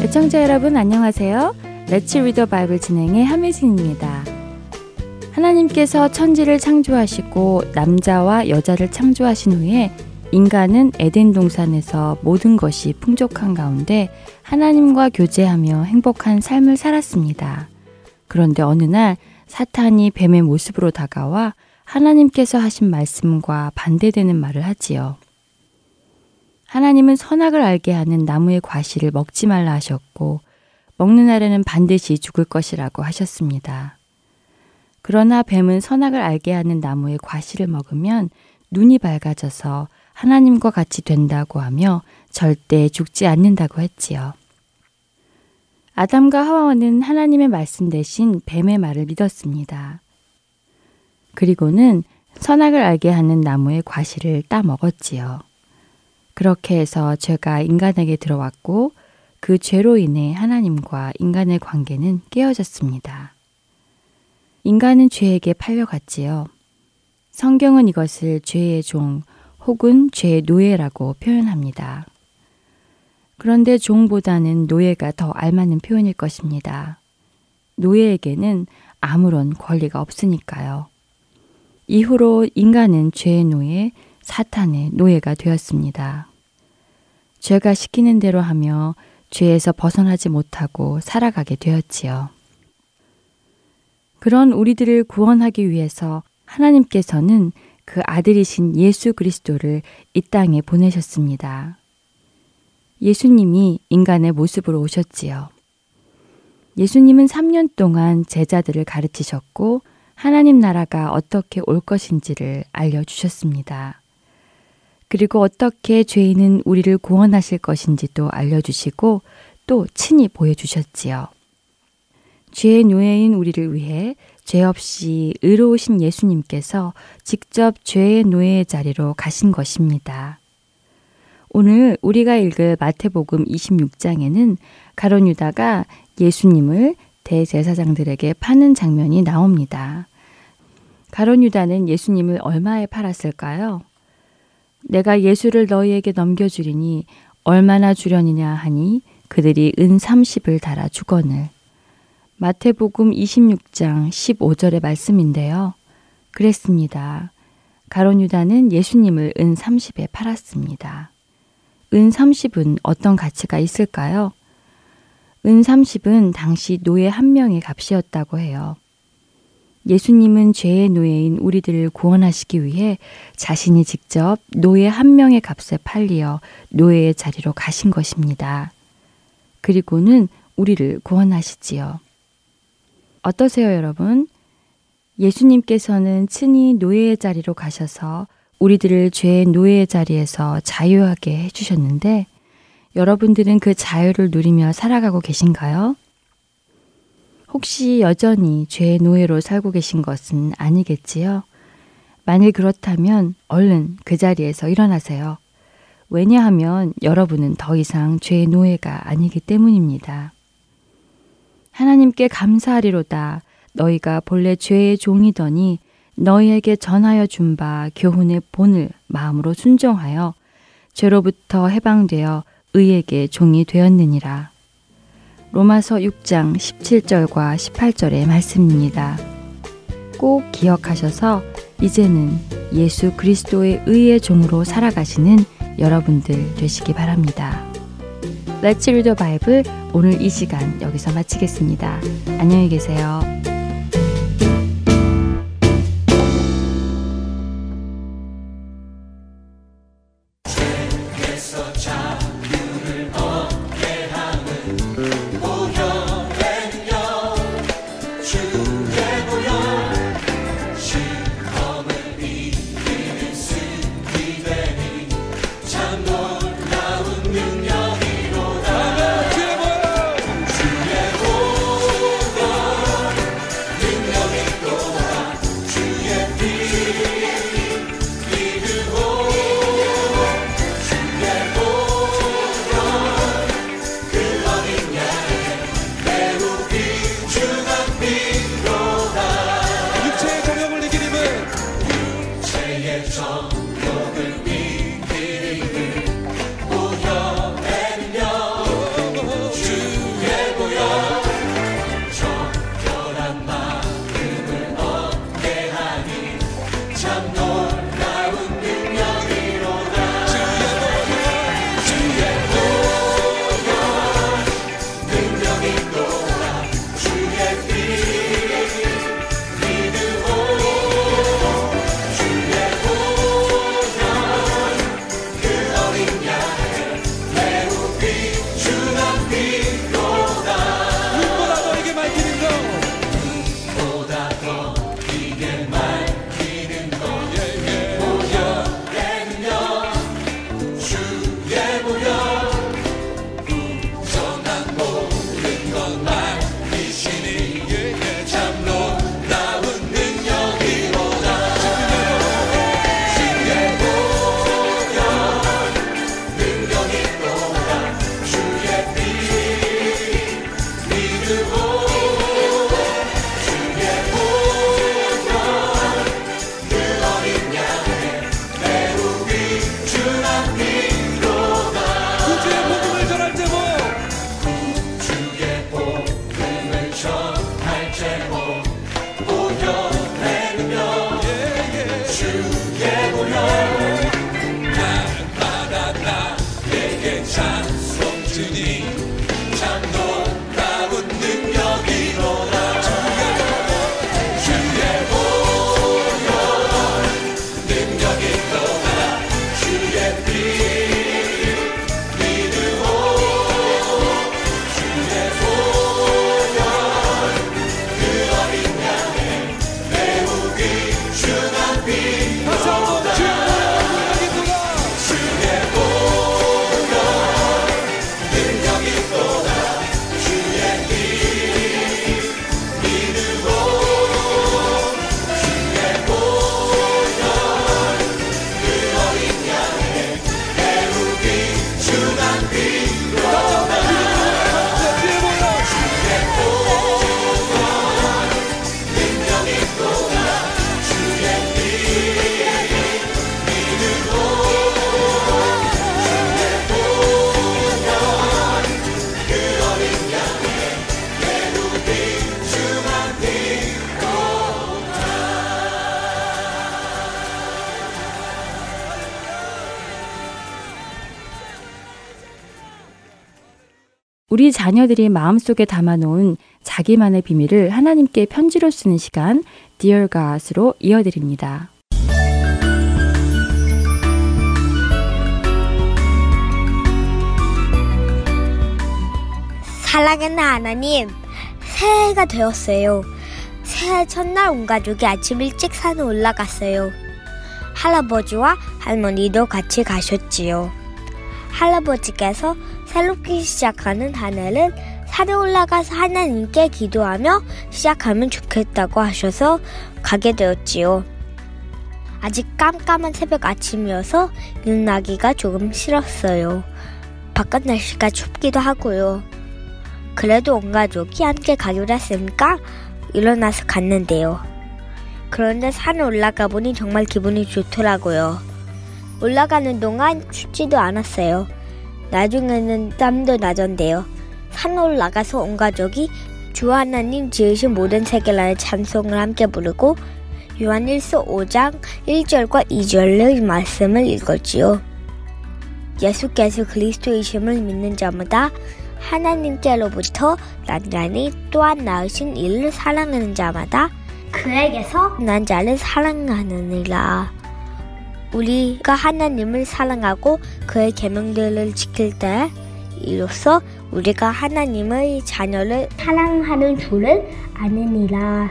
애청자 여러분 안녕하세요. Let's Read the Bible 진행의 함혜진입니다. 하나님께서 천지를 창조하시고 남자와 여자를 창조하신 후에 인간은 에덴 동산에서 모든 것이 풍족한 가운데 하나님과 교제하며 행복한 삶을 살았습니다. 그런데 어느 날 사탄이 뱀의 모습으로 다가와 하나님께서 하신 말씀과 반대되는 말을 하지요. 하나님은 선악을 알게 하는 나무의 과실을 먹지 말라 하셨고, 먹는 날에는 반드시 죽을 것이라고 하셨습니다. 그러나 뱀은 선악을 알게 하는 나무의 과실을 먹으면 눈이 밝아져서 하나님과 같이 된다고 하며 절대 죽지 않는다고 했지요. 아담과 하와는 하나님의 말씀 대신 뱀의 말을 믿었습니다. 그리고는 선악을 알게 하는 나무의 과실을 따 먹었지요. 그렇게 해서 죄가 인간에게 들어왔고 그 죄로 인해 하나님과 인간의 관계는 깨어졌습니다. 인간은 죄에게 팔려갔지요. 성경은 이것을 죄의 종 혹은 죄의 노예라고 표현합니다. 그런데 종보다는 노예가 더 알맞는 표현일 것입니다. 노예에게는 아무런 권리가 없으니까요. 이후로 인간은 죄의 노예, 사탄의 노예가 되었습니다. 죄가 시키는 대로 하며 죄에서 벗어나지 못하고 살아가게 되었지요. 그런 우리들을 구원하기 위해서 하나님께서는 그 아들이신 예수 그리스도를 이 땅에 보내셨습니다. 예수님이 인간의 모습으로 오셨지요. 예수님은 3년 동안 제자들을 가르치셨고 하나님 나라가 어떻게 올 것인지를 알려주셨습니다. 그리고 어떻게 죄인은 우리를 구원하실 것인지도 알려주시고 또 친히 보여주셨지요. 죄의 노예인 우리를 위해 죄 없이 의로우신 예수님께서 직접 죄의 노예의 자리로 가신 것입니다. 오늘 우리가 읽을 마태복음 26장에는 가론 유다가 예수님을 대제사장들에게 파는 장면이 나옵니다. 가론 유다는 예수님을 얼마에 팔았을까요? 내가 예수를 너희에게 넘겨주리니 얼마나 주려니냐 하니 그들이 은 30을 달아 주거늘. 마태복음 26장 15절의 말씀인데요. 그랬습니다. 가론 유다는 예수님을 은 30에 팔았습니다. 은 30은 어떤 가치가 있을까요? 은 30은 당시 노예 한 명의 값이었다고 해요. 예수님은 죄의 노예인 우리들을 구원하시기 위해 자신이 직접 노예 한 명의 값에 팔리어 노예의 자리로 가신 것입니다. 그리고는 우리를 구원하시지요. 어떠세요, 여러분? 예수님께서는 친히 노예의 자리로 가셔서 우리들을 죄의 노예의 자리에서 자유하게 해주셨는데 여러분들은 그 자유를 누리며 살아가고 계신가요? 혹시 여전히 죄의 노예로 살고 계신 것은 아니겠지요? 만일 그렇다면 얼른 그 자리에서 일어나세요. 왜냐하면 여러분은 더 이상 죄의 노예가 아니기 때문입니다. 하나님께 감사하리로다. 너희가 본래 죄의 종이더니 너희에게 전하여 준 바 교훈의 본을 마음으로 순종하여 죄로부터 해방되어 의에게 종이 되었느니라. 로마서 6장 17절과 18절의 말씀입니다. 꼭 기억하셔서 이제는 예수 그리스도의 의의 종으로 살아가시는 여러분들 되시기 바랍니다. Let's read the Bible 오늘 이 시간 여기서 마치겠습니다. 안녕히 계세요. 자녀들이 마음속에 담아놓은 자기만의 비밀을 하나님께 편지로 쓰는 시간 Dear God으로 이어드립니다. 사랑하는 하나님, 새해가 되었어요. 새해 첫날 온 가족이 아침 일찍 산에 올라갔어요. 할아버지와 할머니도 같이 가셨지요. 할아버지께서 새롭게 시작하는 한 해를 산에 올라가서 하나님께 기도하며 시작하면 좋겠다고 하셔서 가게 되었지요. 아직 깜깜한 새벽 아침이어서 일어나기가 조금 싫었어요. 바깥 날씨가 춥기도 하고요. 그래도 온 가족이 함께 가기로 했으니까 일어나서 갔는데요. 그런데 산에 올라가 보니 정말 기분이 좋더라고요. 올라가는 동안 춥지도 않았어요. 나중에는 땀도 나던데요. 산 올라가서 온 가족이 주 하나님 지으신 모든 세계라는 찬송을 함께 부르고 요한일서 5장 1절과 2절의 말씀을 읽었지요. 예수께서 그리스도이심을 믿는 자마다 하나님께로부터 난간히 또한 나으신 이를 사랑하는 자마다 그에게서 난 자를 사랑하느니라. 우리가 하나님을 사랑하고 그의 계명들을 지킬 때 이로써 우리가 하나님의 자녀를 사랑하는 줄을 아느니라.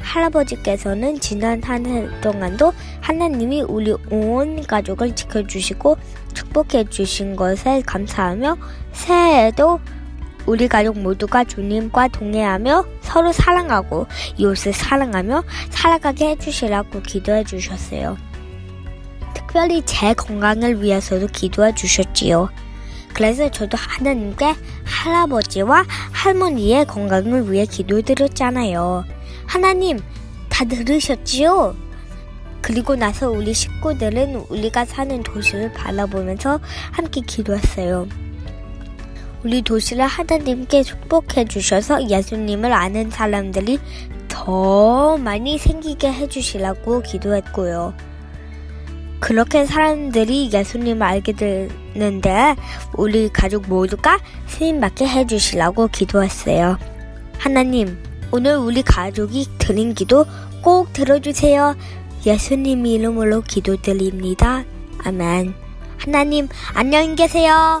할아버지께서는 지난 한 해 동안도 하나님이 우리 온 가족을 지켜주시고 축복해 주신 것에 감사하며 새해에도 우리 가족 모두가 주님과 동행하며 서로 사랑하고 이웃을 사랑하며 살아가게 해주시라고 기도해 주셨어요. 특별히 제 건강을 위해서도 기도해 주셨지요. 그래서 저도 하나님께 할아버지와 할머니의 건강을 위해 기도드렸잖아요. 하나님, 다 들으셨지요? 그리고 나서 우리 식구들은 우리가 사는 도시를 바라보면서 함께 기도했어요. 우리 도시를 하나님께 축복해 주셔서 예수님을 아는 사람들이 더 많이 생기게 해주시라고 기도했고요. 그렇게 사람들이 예수님을 알게 되는데 우리 가족 모두가 쓰임받게 해주시라고 기도했어요. 하나님, 오늘 우리 가족이 드린 기도 꼭 들어주세요. 예수님 이름으로 기도드립니다. 아멘. 하나님, 안녕히 계세요.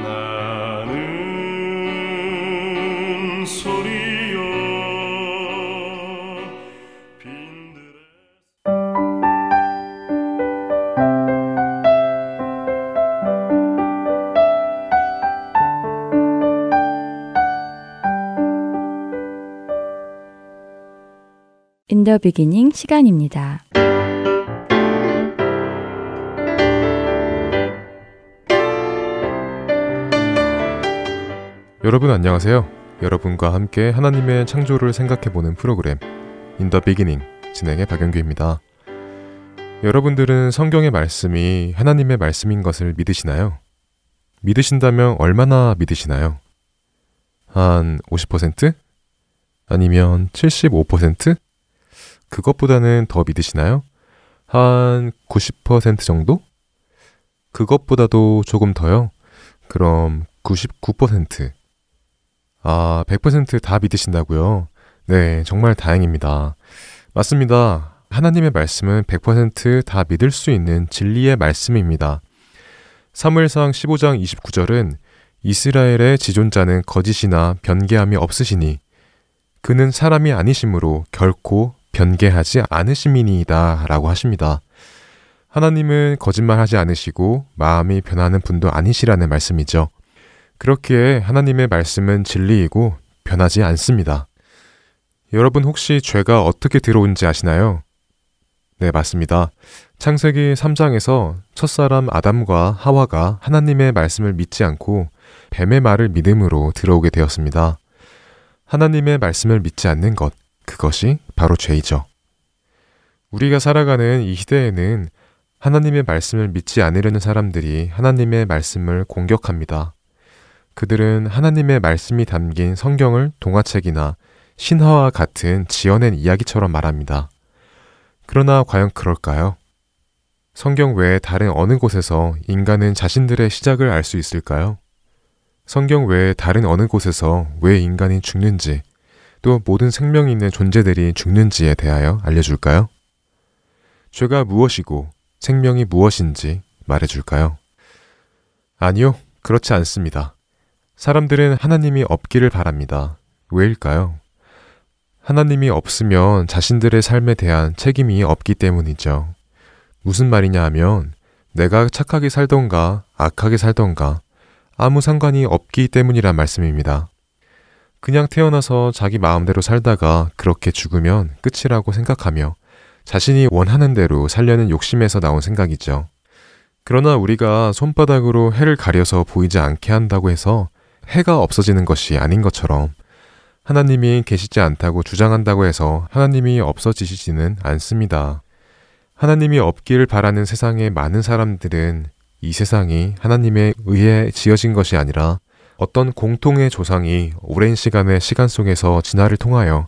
the Beginning 시간입니다. 여러분 안녕하세요. 여러분과 함께 하나님의 창조를 생각해보는 프로그램 In the Beginning 진행의 박영규입니다. 여러분들은 성경의 말씀이 하나님의 말씀인 것을 믿으시나요? 믿으신다면 얼마나 믿으시나요? 한 50%? 아니면 75%? 그것보다는 더 믿으시나요? 한 90% 정도? 그것보다도 조금 더요? 그럼 99%. 아, 100%다 믿으신다고요? 네, 정말 다행입니다. 맞습니다. 하나님의 말씀은 100%다 믿을 수 있는 진리의 말씀입니다. 사무엘상 15장 29절은 이스라엘의 지존자는 거짓이나 변개함이 없으시니 그는 사람이 아니심으로 결코 변개하지 않으심이니이다 라고 하십니다. 하나님은 거짓말하지 않으시고 마음이 변하는 분도 아니시라는 말씀이죠. 그렇기에 하나님의 말씀은 진리이고 변하지 않습니다. 여러분 혹시 죄가 어떻게 들어온지 아시나요? 네, 맞습니다. 창세기 3장에서 첫사람 아담과 하와가 하나님의 말씀을 믿지 않고 뱀의 말을 믿음으로 들어오게 되었습니다. 하나님의 말씀을 믿지 않는 것, 그것이 바로 죄이죠. 우리가 살아가는 이 시대에는 하나님의 말씀을 믿지 않으려는 사람들이 하나님의 말씀을 공격합니다. 그들은 하나님의 말씀이 담긴 성경을 동화책이나 신화와 같은 지어낸 이야기처럼 말합니다. 그러나 과연 그럴까요? 성경 외에 다른 어느 곳에서 인간은 자신들의 시작을 알 수 있을까요? 성경 외에 다른 어느 곳에서 왜 인간이 죽는지, 또 모든 생명이 있는 존재들이 죽는지에 대하여 알려줄까요? 죄가 무엇이고 생명이 무엇인지 말해줄까요? 아니요, 그렇지 않습니다. 사람들은 하나님이 없기를 바랍니다. 왜일까요? 하나님이 없으면 자신들의 삶에 대한 책임이 없기 때문이죠. 무슨 말이냐 하면 내가 착하게 살던가 악하게 살던가 아무 상관이 없기 때문이란 말씀입니다. 그냥 태어나서 자기 마음대로 살다가 그렇게 죽으면 끝이라고 생각하며 자신이 원하는 대로 살려는 욕심에서 나온 생각이죠. 그러나 우리가 손바닥으로 해를 가려서 보이지 않게 한다고 해서 해가 없어지는 것이 아닌 것처럼 하나님이 계시지 않다고 주장한다고 해서 하나님이 없어지시지는 않습니다. 하나님이 없기를 바라는 세상의 많은 사람들은 이 세상이 하나님에 의해 지어진 것이 아니라 어떤 공통의 조상이 오랜 시간의 시간 속에서 진화를 통하여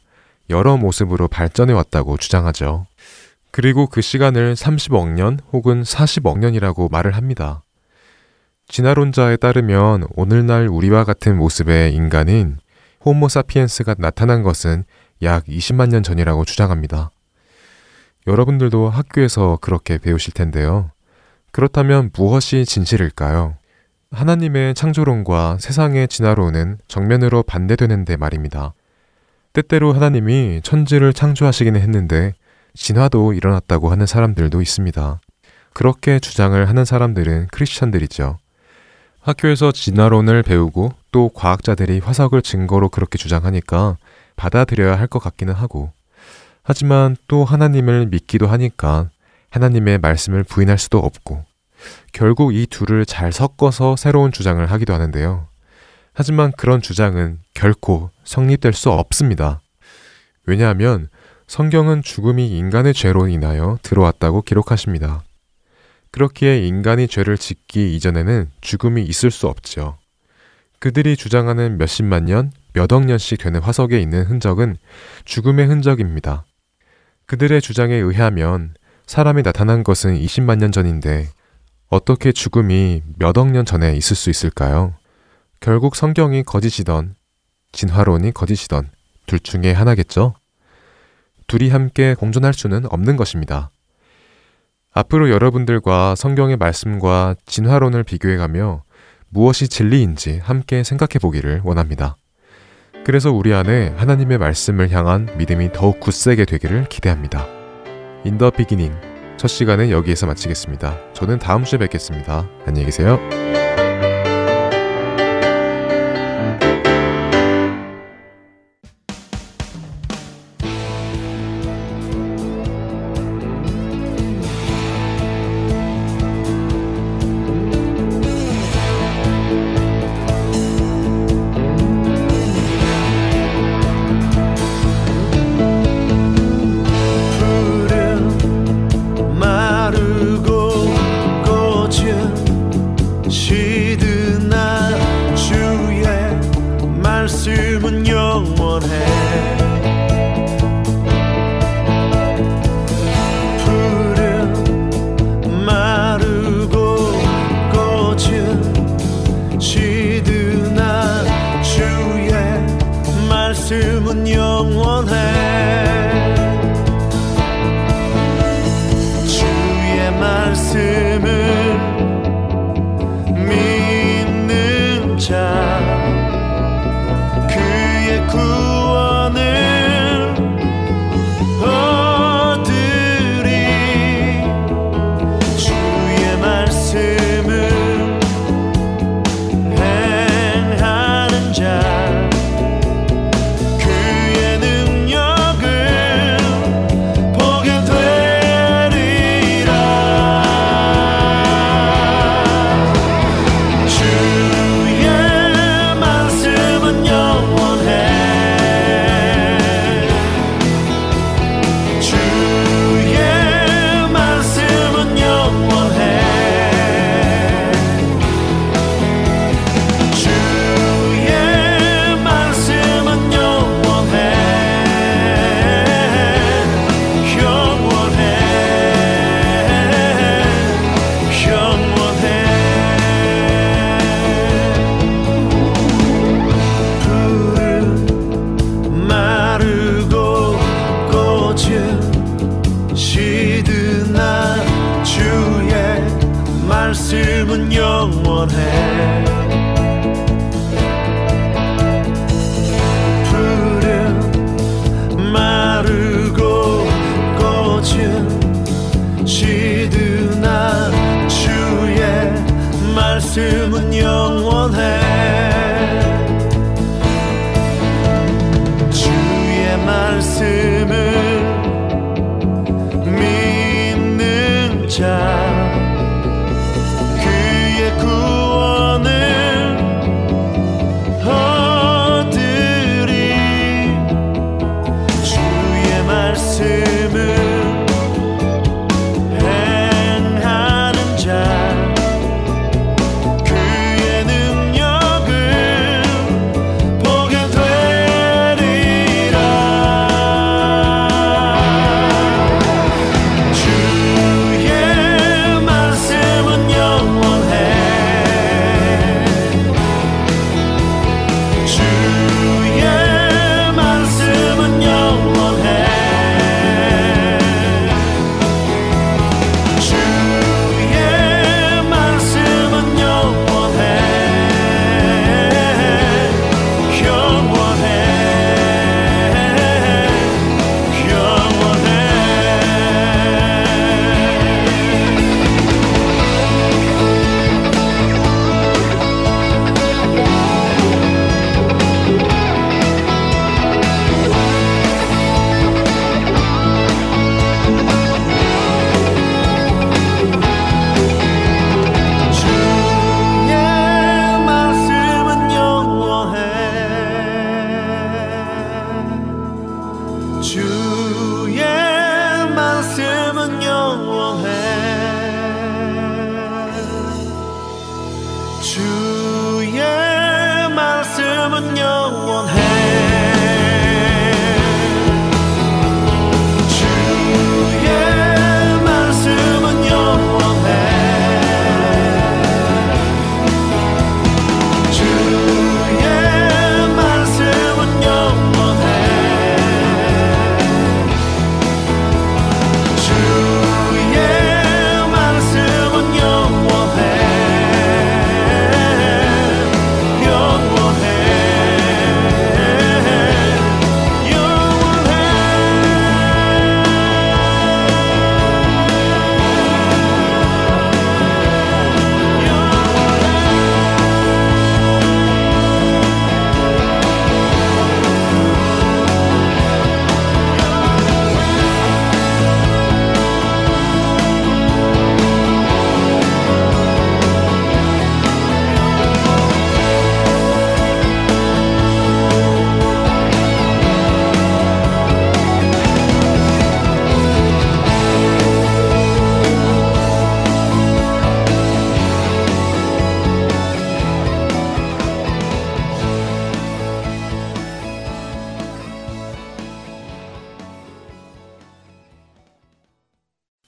여러 모습으로 발전해 왔다고 주장하죠. 그리고 그 시간을 30억 년 혹은 40억 년이라고 말을 합니다. 진화론자에 따르면 오늘날 우리와 같은 모습의 인간인 호모사피엔스가 나타난 것은 약 20만 년 전이라고 주장합니다. 여러분들도 학교에서 그렇게 배우실 텐데요. 그렇다면 무엇이 진실일까요? 하나님의 창조론과 세상의 진화론은 정면으로 반대되는데 말입니다. 때때로 하나님이 천지를 창조하시기는 했는데 진화도 일어났다고 하는 사람들도 있습니다. 그렇게 주장을 하는 사람들은 크리스천들이죠. 학교에서 진화론을 배우고 또 과학자들이 화석을 증거로 그렇게 주장하니까 받아들여야 할 것 같기는 하고 하지만 또 하나님을 믿기도 하니까 하나님의 말씀을 부인할 수도 없고 결국 이 둘을 잘 섞어서 새로운 주장을 하기도 하는데요. 하지만 그런 주장은 결코 성립될 수 없습니다. 왜냐하면 성경은 죽음이 인간의 죄로 인하여 들어왔다고 기록하십니다. 그렇기에 인간이 죄를 짓기 이전에는 죽음이 있을 수 없지요. 그들이 주장하는 몇십만 년, 몇억 년씩 되는 화석에 있는 흔적은 죽음의 흔적입니다. 그들의 주장에 의하면 사람이 나타난 것은 20만 년 전인데 어떻게 죽음이 몇 억 년 전에 있을 수 있을까요? 결국 성경이 거짓이던 진화론이 거짓이던 둘 중에 하나겠죠? 둘이 함께 공존할 수는 없는 것입니다. 앞으로 여러분들과 성경의 말씀과 진화론을 비교해가며 무엇이 진리인지 함께 생각해 보기를 원합니다. 그래서 우리 안에 하나님의 말씀을 향한 믿음이 더욱 굳세게 되기를 기대합니다. 인더 비기닝 첫 시간은 여기에서 마치겠습니다. 저는 다음 주에 뵙겠습니다. 안녕히 계세요.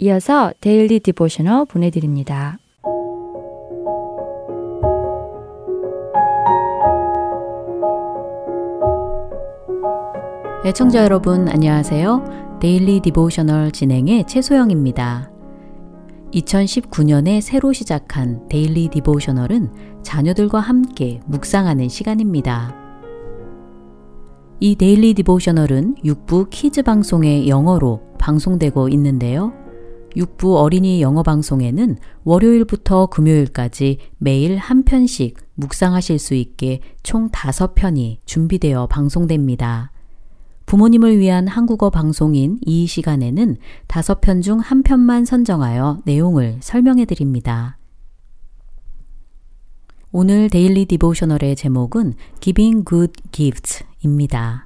이어서 Daily Devotional 보내드립니다. 애청자 여러분 안녕하세요. Daily Devotional 진행의 최소영입니다. 2019년에 새로 시작한 Daily Devotional은 자녀들과 함께 묵상하는 시간입니다. 이 Daily Devotional은 6부 Kids 방송의 영어로 방송되고 있는데요. 6부 어린이 영어 방송에는 월요일부터 금요일까지 매일 한 편씩 묵상하실 수 있게 총 5편이 준비되어 방송됩니다. 부모님을 위한 한국어 방송인 이 시간에는 5편 중 한 편만 선정하여 내용을 설명해 드립니다. 오늘 데일리 디보셔널의 제목은 Giving Good Gifts입니다.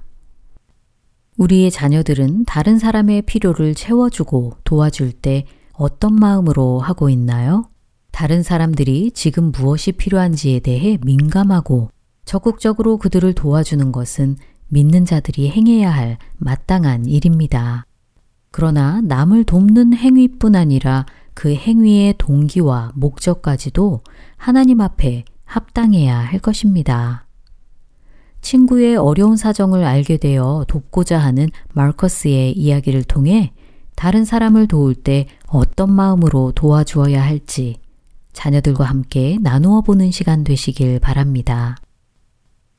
우리의 자녀들은 다른 사람의 필요를 채워주고 도와줄 때 어떤 마음으로 하고 있나요? 다른 사람들이 지금 무엇이 필요한지에 대해 민감하고 적극적으로 그들을 도와주는 것은 믿는 자들이 행해야 할 마땅한 일입니다. 그러나 남을 돕는 행위뿐 아니라 그 행위의 동기와 목적까지도 하나님 앞에 합당해야 할 것입니다. 친구의 어려운 사정을 알게 되어 돕고자 하는 마커스의 이야기를 통해 다른 사람을 도울 때 어떤 마음으로 도와주어야 할지 자녀들과 함께 나누어 보는 시간 되시길 바랍니다.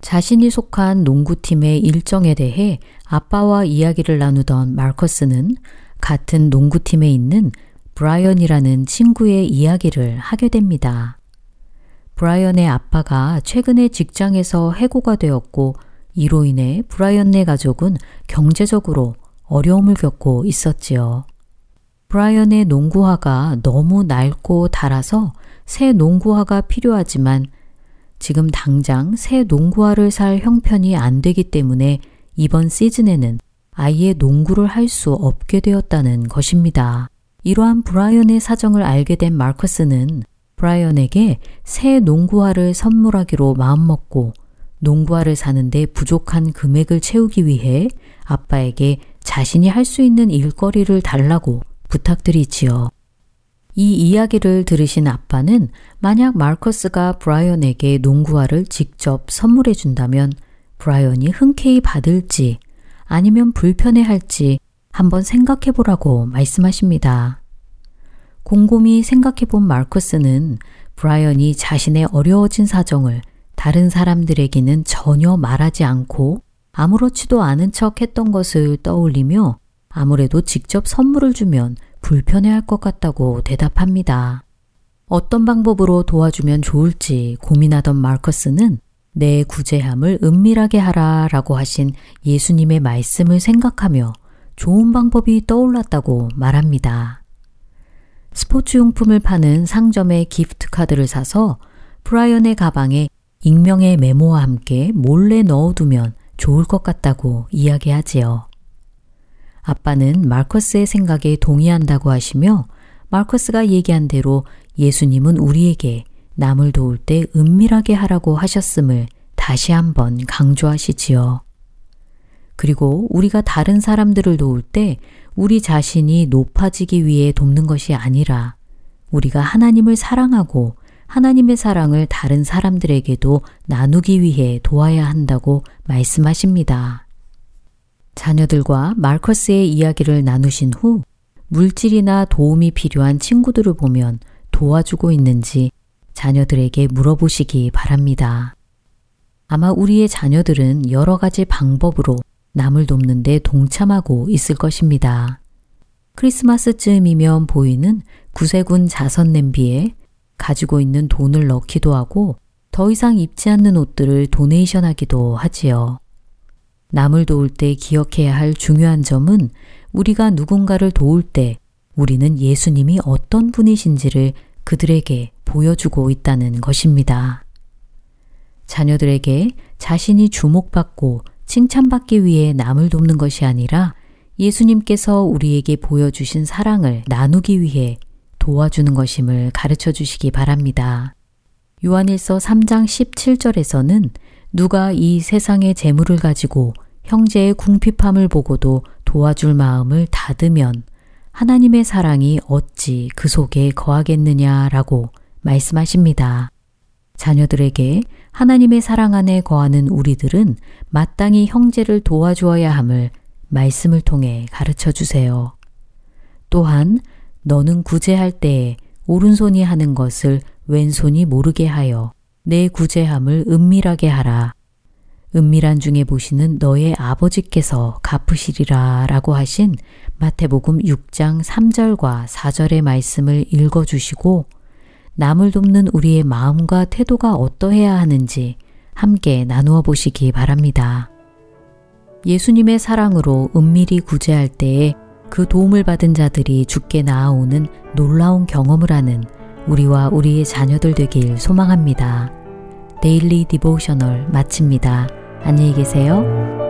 자신이 속한 농구팀의 일정에 대해 아빠와 이야기를 나누던 마커스는 같은 농구팀에 있는 브라이언이라는 친구의 이야기를 하게 됩니다. 브라이언의 아빠가 최근에 직장에서 해고가 되었고 이로 인해 브라이언네 가족은 경제적으로 어려움을 겪고 있었지요. 브라이언의 농구화가 너무 낡고 닳아서 새 농구화가 필요하지만 지금 당장 새 농구화를 살 형편이 안 되기 때문에 이번 시즌에는 아예 농구를 할 수 없게 되었다는 것입니다. 이러한 브라이언의 사정을 알게 된 마커스는 브라이언에게 새 농구화를 선물하기로 마음먹고 농구화를 사는데 부족한 금액을 채우기 위해 아빠에게 자신이 할 수 있는 일거리를 달라고 부탁드리지요. 이 이야기를 들으신 아빠는 만약 마커스가 브라이언에게 농구화를 직접 선물해 준다면 브라이언이 흔쾌히 받을지 아니면 불편해 할지 한번 생각해 보라고 말씀하십니다. 곰곰이 생각해 본 마르크스는 브라이언이 자신의 어려워진 사정을 다른 사람들에게는 전혀 말하지 않고 아무렇지도 않은 척 했던 것을 떠올리며 아무래도 직접 선물을 주면 불편해 할 것 같다고 대답합니다. 어떤 방법으로 도와주면 좋을지 고민하던 마르커스는 내 구제함을 은밀하게 하라 라고 하신 예수님의 말씀을 생각하며 좋은 방법이 떠올랐다고 말합니다. 스포츠 용품을 파는 상점의 기프트 카드를 사서 브라이언의 가방에 익명의 메모와 함께 몰래 넣어두면 좋을 것 같다고 이야기하지요. 아빠는 마커스의 생각에 동의한다고 하시며 마커스가 얘기한 대로 예수님은 우리에게 남을 도울 때 은밀하게 하라고 하셨음을 다시 한번 강조하시지요. 그리고 우리가 다른 사람들을 도울 때 우리 자신이 높아지기 위해 돕는 것이 아니라 우리가 하나님을 사랑하고 하나님의 사랑을 다른 사람들에게도 나누기 위해 도와야 한다고 말씀하십니다. 자녀들과 마커스의 이야기를 나누신 후 물질이나 도움이 필요한 친구들을 보면 도와주고 있는지 자녀들에게 물어보시기 바랍니다. 아마 우리의 자녀들은 여러 가지 방법으로 남을 돕는데 동참하고 있을 것입니다. 크리스마스쯤이면 보이는 구세군 자선 냄비에 가지고 있는 돈을 넣기도 하고 더 이상 입지 않는 옷들을 도네이션 하기도 하지요. 남을 도울 때 기억해야 할 중요한 점은 우리가 누군가를 도울 때 우리는 예수님이 어떤 분이신지를 그들에게 보여주고 있다는 것입니다. 자녀들에게 자신이 주목받고 칭찬받기 위해 남을 돕는 것이 아니라 예수님께서 우리에게 보여주신 사랑을 나누기 위해 도와주는 것임을 가르쳐 주시기 바랍니다. 요한일서 3장 17절에서는 누가 이 세상의 재물을 가지고 형제의 궁핍함을 보고도 도와줄 마음을 닫으면 하나님의 사랑이 어찌 그 속에 거하겠느냐라고 말씀하십니다. 자녀들에게 하나님의 사랑 안에 거하는 우리들은 마땅히 형제를 도와주어야 함을 말씀을 통해 가르쳐 주세요. 또한 너는 구제할 때에 오른손이 하는 것을 왼손이 모르게 하여 내 구제함을 은밀하게 하라. 은밀한 중에 보시는 너의 아버지께서 갚으시리라 라고 하신 마태복음 6장 3절과 4절의 말씀을 읽어주시고 남을 돕는 우리의 마음과 태도가 어떠해야 하는지 함께 나누어 보시기 바랍니다. 예수님의 사랑으로 은밀히 구제할 때에 그 도움을 받은 자들이 죽게 나아오는 놀라운 경험을 하는 우리와 우리의 자녀들 되길 소망합니다. Daily Devotional 마칩니다. 안녕히 계세요.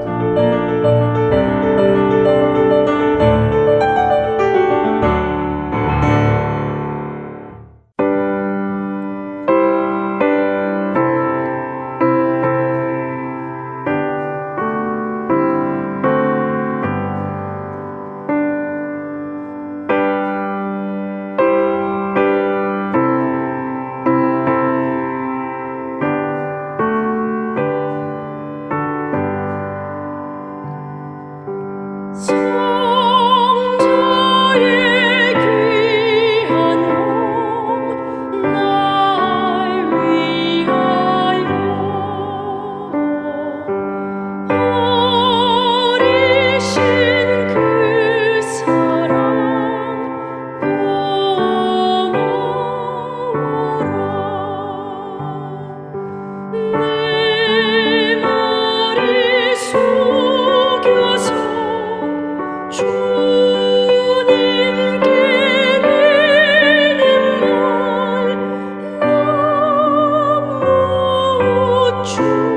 true.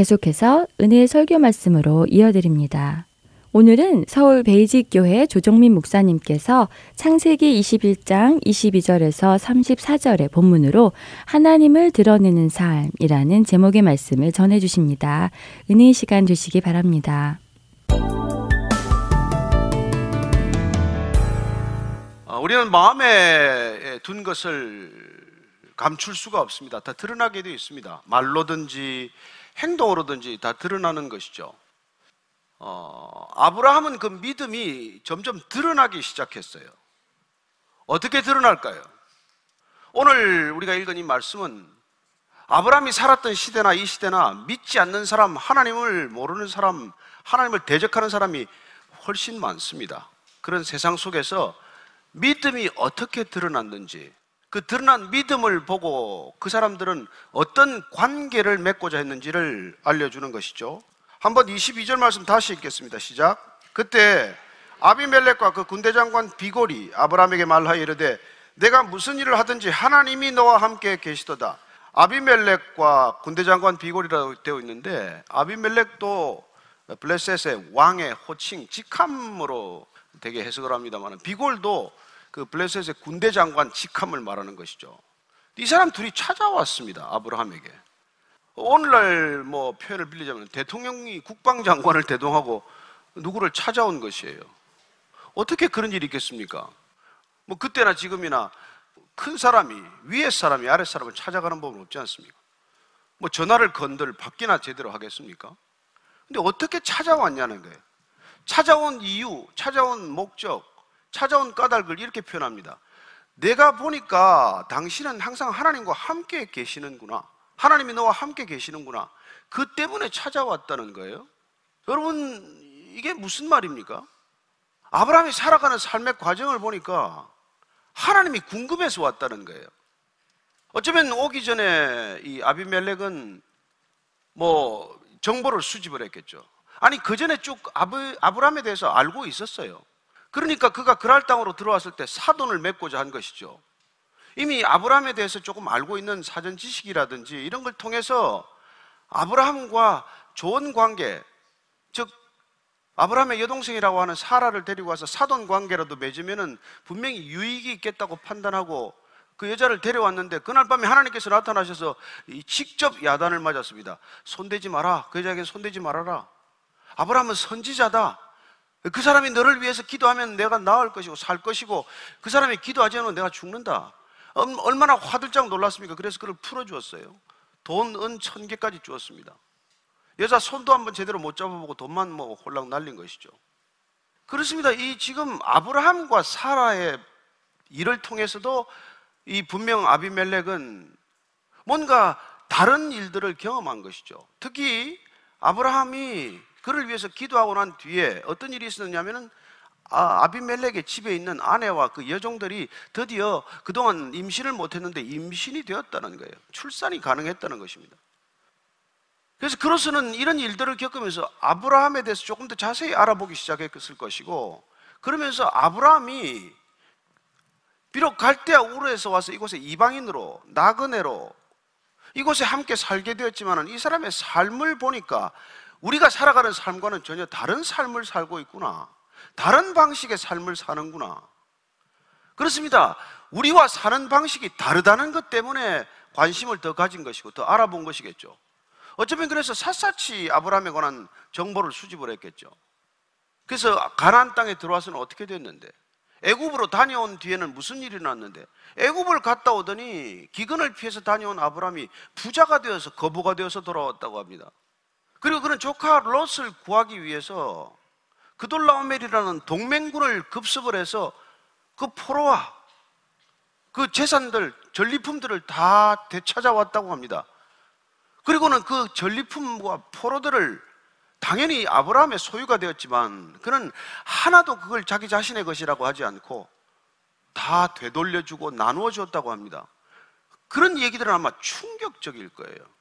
계속해서 은혜의 설교 말씀으로 이어드립니다. 오늘은 서울 베이직교회 조정민 목사님께서 창세기 21장 22절에서 34절의 본문으로 하나님을 드러내는 삶이라는 제목의 말씀을 전해 주십니다. 은혜의 시간 되시기 바랍니다. 아, 우리는 마음에 둔 것을 감출 수가 없습니다. 다 드러나게 되어 있습니다. 말로든지 행동으로든지 다 드러나는 것이죠. 어, 아브라함은 그 믿음이 점점 드러나기 시작했어요. 어떻게 드러날까요? 오늘 우리가 읽은 이 말씀은 아브라함이 살았던 시대나 이 시대나 믿지 않는 사람, 하나님을 모르는 사람, 하나님을 대적하는 사람이 훨씬 많습니다. 그런 세상 속에서 믿음이 어떻게 드러났는지, 그 드러난 믿음을 보고 그 사람들은 어떤 관계를 맺고자 했는지를 알려주는 것이죠. 한번 22절 말씀 다시 읽겠습니다. 시작. 그때 아비멜렉과 그 군대 장관 비골이 아브라함에게 말하여 이르되 내가 무슨 일을 하든지 하나님이 너와 함께 계시도다. 아비멜렉과 군대 장관 비골이라고 되어 있는데 아비멜렉도 블레셋의 왕의 호칭 직함으로 되게 해석을 합니다만 비골도 그 블레셋의 군대 장관 직함을 말하는 것이죠. 이 사람 둘이 찾아왔습니다. 아브라함에게. 오늘날 뭐 표현을 빌리자면 대통령이 국방장관을 대동하고 누구를 찾아온 것이에요. 어떻게 그런 일이 있겠습니까? 뭐 그때나 지금이나 큰 사람이 위에 사람이 아래 사람을 찾아가는 법은 없지 않습니까? 뭐 전화를 건들 받기나 제대로 하겠습니까? 근데 어떻게 찾아왔냐는 거예요. 찾아온 이유, 찾아온 목적, 찾아온 까닭을 이렇게 표현합니다. 내가 보니까 당신은 항상 하나님과 함께 계시는구나. 하나님이 너와 함께 계시는구나. 그 때문에 찾아왔다는 거예요. 여러분, 이게 무슨 말입니까? 아브라함이 살아가는 삶의 과정을 보니까 하나님이 궁금해서 왔다는 거예요. 어쩌면 오기 전에 이 아비멜렉은 뭐 정보를 수집을 했겠죠. 아니, 그 전에 쭉 아브, 아브라함에 대해서 알고 있었어요. 그러니까 그가 그랄 땅으로 들어왔을 때 사돈을 맺고자 한 것이죠. 이미 아브라함에 대해서 조금 알고 있는 사전 지식이라든지 이런 걸 통해서 아브라함과 좋은 관계, 즉 아브라함의 여동생이라고 하는 사라를 데리고 와서 사돈 관계라도 맺으면은 분명히 유익이 있겠다고 판단하고 그 여자를 데려왔는데 그날 밤에 하나님께서 나타나셔서 직접 야단을 맞았습니다. 손대지 마라. 그 여자에게 손대지 말아라. 아브라함은 선지자다. 그 사람이 너를 위해서 기도하면 내가 나을 것이고 살 것이고 그 사람이 기도하지 않으면 내가 죽는다. 얼마나 화들짝 놀랐습니까? 그래서 그를 풀어주었어요. 돈, 은 천 개까지 주었습니다. 여자 손도 한번 제대로 못 잡아보고 돈만 뭐 홀랑 날린 것이죠. 그렇습니다. 이 지금 아브라함과 사라의 일을 통해서도 이 분명 아비멜렉은 뭔가 다른 일들을 경험한 것이죠. 특히 아브라함이 그를 위해서 기도하고 난 뒤에 어떤 일이 있었냐면은 아, 아비멜렉의 집에 있는 아내와 그 여종들이 드디어 그동안 임신을 못했는데 임신이 되었다는 거예요. 출산이 가능했다는 것입니다. 그래서 그로서는 이런 일들을 겪으면서 아브라함에 대해서 조금 더 자세히 알아보기 시작했을 것이고 그러면서 아브라함이 비록 갈대아 우르에서 와서 이곳에 이방인으로 나그네로 이곳에 함께 살게 되었지만 이 사람의 삶을 보니까 우리가 살아가는 삶과는 전혀 다른 삶을 살고 있구나. 다른 방식의 삶을 사는구나. 그렇습니다. 우리와 사는 방식이 다르다는 것 때문에 관심을 더 가진 것이고 더 알아본 것이겠죠. 어쩌면 그래서 샅샅이 아브라함에 관한 정보를 수집을 했겠죠. 그래서 가나안 땅에 들어와서는 어떻게 됐는데 애굽으로 다녀온 뒤에는 무슨 일이 났는데 애굽을 갔다 오더니 기근을 피해서 다녀온 아브라함이 부자가 되어서 거부가 되어서 돌아왔다고 합니다. 그리고 그는 조카 롯을 구하기 위해서 그돌라오멜이라는 동맹군을 급습을 해서 그 포로와 그 재산들, 전리품들을 다 되찾아왔다고 합니다. 그리고는 그 전리품과 포로들을 당연히 아브라함의 소유가 되었지만 그는 하나도 그걸 자기 자신의 것이라고 하지 않고 다 되돌려주고 나누어 줬다고 합니다. 그런 얘기들은 아마 충격적일 거예요.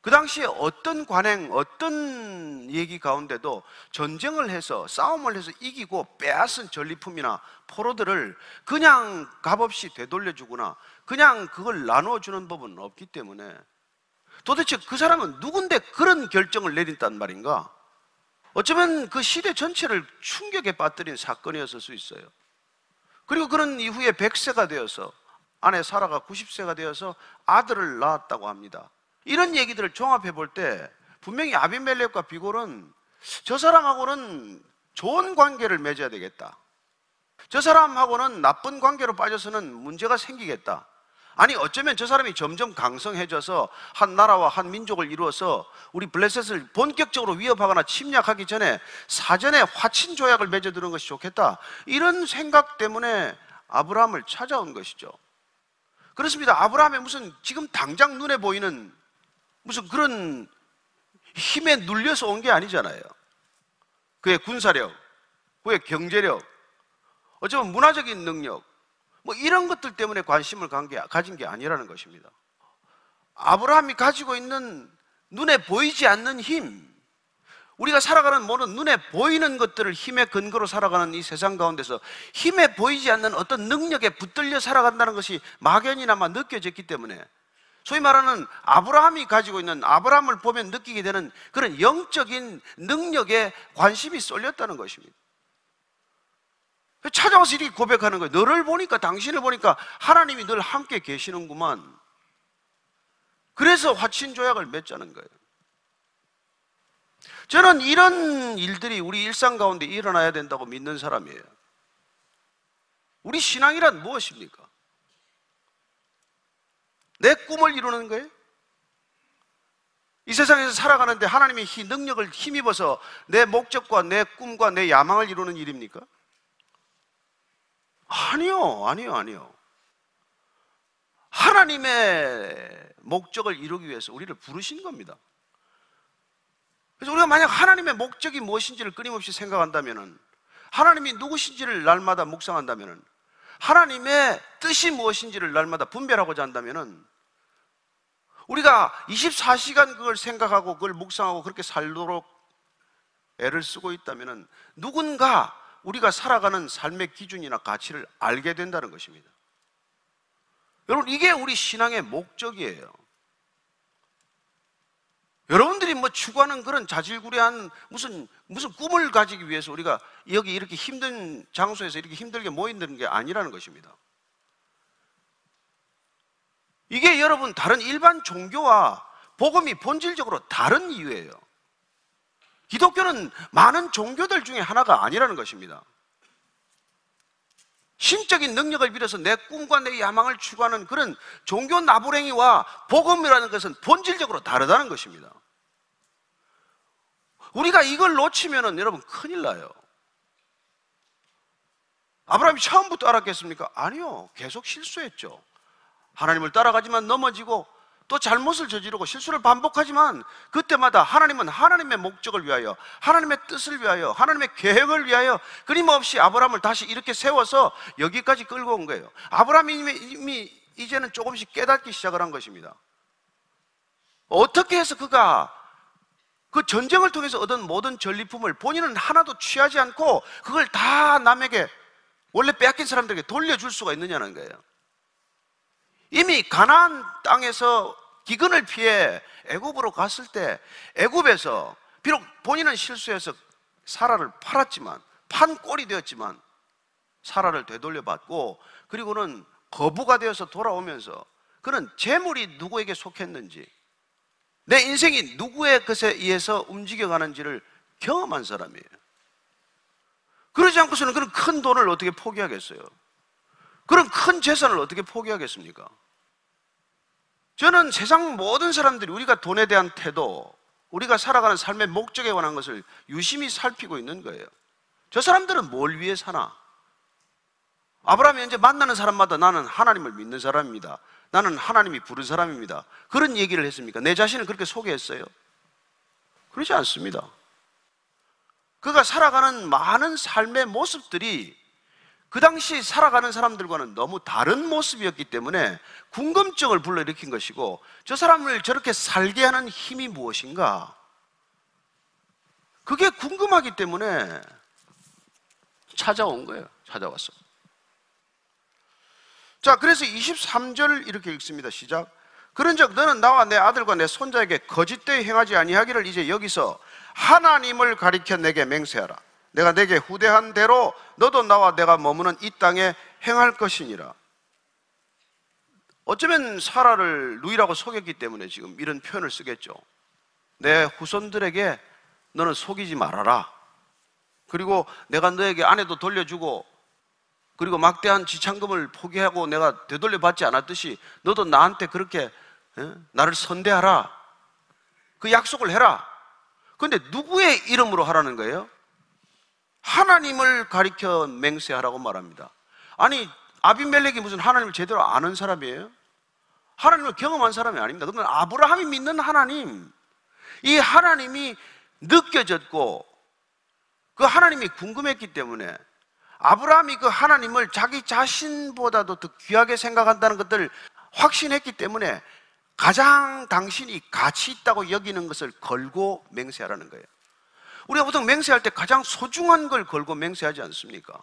그 당시에 어떤 관행, 어떤 얘기 가운데도 전쟁을 해서 싸움을 해서 이기고 빼앗은 전리품이나 포로들을 그냥 값없이 되돌려주거나 그냥 그걸 나눠주는 법은 없기 때문에 도대체 그 사람은 누군데 그런 결정을 내린단 말인가? 어쩌면 그 시대 전체를 충격에 빠뜨린 사건이었을 수 있어요. 그리고 그런 이후에 100세가 되어서 아내 사라가 90세가 되어서 아들을 낳았다고 합니다. 이런 얘기들을 종합해 볼 때 분명히 아비멜렉과 비골은 저 사람하고는 좋은 관계를 맺어야 되겠다. 저 사람하고는 나쁜 관계로 빠져서는 문제가 생기겠다. 아니 어쩌면 저 사람이 점점 강성해져서 한 나라와 한 민족을 이루어서 우리 블레셋을 본격적으로 위협하거나 침략하기 전에 사전에 화친 조약을 맺어두는 것이 좋겠다. 이런 생각 때문에 아브라함을 찾아온 것이죠. 그렇습니다. 아브라함이 무슨 지금 당장 눈에 보이는 무슨 그런 힘에 눌려서 온 게 아니잖아요. 그의 군사력, 그의 경제력, 어쩌면 문화적인 능력, 뭐 이런 것들 때문에 관심을 가진 게 아니라는 것입니다. 아브라함이 가지고 있는 눈에 보이지 않는 힘, 우리가 살아가는 모든 눈에 보이는 것들을 힘의 근거로 살아가는 이 세상 가운데서 힘에 보이지 않는 어떤 능력에 붙들려 살아간다는 것이 막연히나마 느껴졌기 때문에 소위 말하는 아브라함이 가지고 있는 아브라함을 보면 느끼게 되는 그런 영적인 능력에 관심이 쏠렸다는 것입니다. 찾아와서 이렇게 고백하는 거예요. 너를 보니까, 당신을 보니까 하나님이 늘 함께 계시는구만. 그래서 화친 조약을 맺자는 거예요. 저는 이런 일들이 우리 일상 가운데 일어나야 된다고 믿는 사람이에요. 우리 신앙이란 무엇입니까? 내 꿈을 이루는 거예요? 이 세상에서 살아가는데 하나님의 능력을 힘입어서 내 목적과 내 꿈과 내 야망을 이루는 일입니까? 아니요, 아니요, 아니요. 하나님의 목적을 이루기 위해서 우리를 부르신 겁니다. 그래서 우리가 만약 하나님의 목적이 무엇인지를 끊임없이 생각한다면 하나님이 누구신지를 날마다 묵상한다면 하나님의 뜻이 무엇인지를 날마다 분별하고자 한다면 우리가 24시간 그걸 생각하고 그걸 묵상하고 그렇게 살도록 애를 쓰고 있다면 누군가 우리가 살아가는 삶의 기준이나 가치를 알게 된다는 것입니다. 여러분, 이게 우리 신앙의 목적이에요. 여러분들이 뭐 추구하는 그런 자질구레한 무슨, 무슨 꿈을 가지기 위해서 우리가 여기 이렇게 힘든 장소에서 이렇게 힘들게 모이는 게 아니라는 것입니다. 이게 여러분 다른 일반 종교와 복음이 본질적으로 다른 이유예요. 기독교는 많은 종교들 중에 하나가 아니라는 것입니다. 신적인 능력을 빌어서 내 꿈과 내 야망을 추구하는 그런 종교 나부랭이와 복음이라는 것은 본질적으로 다르다는 것입니다. 우리가 이걸 놓치면은 여러분 큰일 나요. 아브라함이 처음부터 알았겠습니까? 아니요. 계속 실수했죠. 하나님을 따라가지만 넘어지고 또 잘못을 저지르고 실수를 반복하지만 그때마다 하나님은 하나님의 목적을 위하여 하나님의 뜻을 위하여 하나님의 계획을 위하여 끊임없이 아브라함을 다시 이렇게 세워서 여기까지 끌고 온 거예요. 아브라함이 이미 이제는 조금씩 깨닫기 시작을 한 것입니다. 어떻게 해서 그가 그 전쟁을 통해서 얻은 모든 전리품을 본인은 하나도 취하지 않고 그걸 다 남에게 원래 빼앗긴 사람들에게 돌려줄 수가 있느냐는 거예요. 이미 가나안 땅에서 기근을 피해 애굽으로 갔을 때 애굽에서 비록 본인은 실수해서 사라를 팔았지만 판 꼴이 되었지만 사라를 되돌려 받고 그리고는 거부가 되어서 돌아오면서 그는 재물이 누구에게 속했는지 내 인생이 누구의 것에 의해서 움직여가는지를 경험한 사람이에요. 그러지 않고서는 그런 큰 돈을 어떻게 포기하겠어요? 그런 큰 재산을 어떻게 포기하겠습니까? 저는 세상 모든 사람들이 우리가 돈에 대한 태도, 우리가 살아가는 삶의 목적에 관한 것을 유심히 살피고 있는 거예요. 저 사람들은 뭘 위해 사나? 아브라함이 이제 만나는 사람마다 나는 하나님을 믿는 사람입니다. 나는 하나님이 부른 사람입니다. 그런 얘기를 했습니까? 내 자신을 그렇게 소개했어요? 그렇지 않습니다. 그가 살아가는 많은 삶의 모습들이 그 당시 살아가는 사람들과는 너무 다른 모습이었기 때문에 궁금증을 불러일으킨 것이고 저 사람을 저렇게 살게 하는 힘이 무엇인가? 그게 궁금하기 때문에 찾아온 거예요. 찾아왔어. 자, 그래서 23절 이렇게 읽습니다. 시작. 그런즉 너는 나와 내 아들과 내 손자에게 거짓되이 행하지 아니하기를 이제 여기서 하나님을 가리켜 내게 맹세하라. 내가 내게 후대한 대로 너도 나와 내가 머무는 이 땅에 행할 것이니라. 어쩌면 사라를 누이라고 속였기 때문에 지금 이런 표현을 쓰겠죠. 내 후손들에게 너는 속이지 말아라. 그리고 내가 너에게 아내도 돌려주고 그리고 막대한 지창금을 포기하고 내가 되돌려 받지 않았듯이 너도 나한테 그렇게 에? 나를 선대하라. 그 약속을 해라. 근데 누구의 이름으로 하라는 거예요? 하나님을 가리켜 맹세하라고 말합니다. 아니, 아비멜렉이 무슨 하나님을 제대로 아는 사람이에요? 하나님을 경험한 사람이 아닙니다. 그건 아브라함이 믿는 하나님. 이 하나님이 느껴졌고 그 하나님이 궁금했기 때문에 아브라함이 그 하나님을 자기 자신보다도 더 귀하게 생각한다는 것들을 확신했기 때문에 가장 당신이 가치 있다고 여기는 것을 걸고 맹세하라는 거예요. 우리가 보통 맹세할 때 가장 소중한 걸 걸고 맹세하지 않습니까?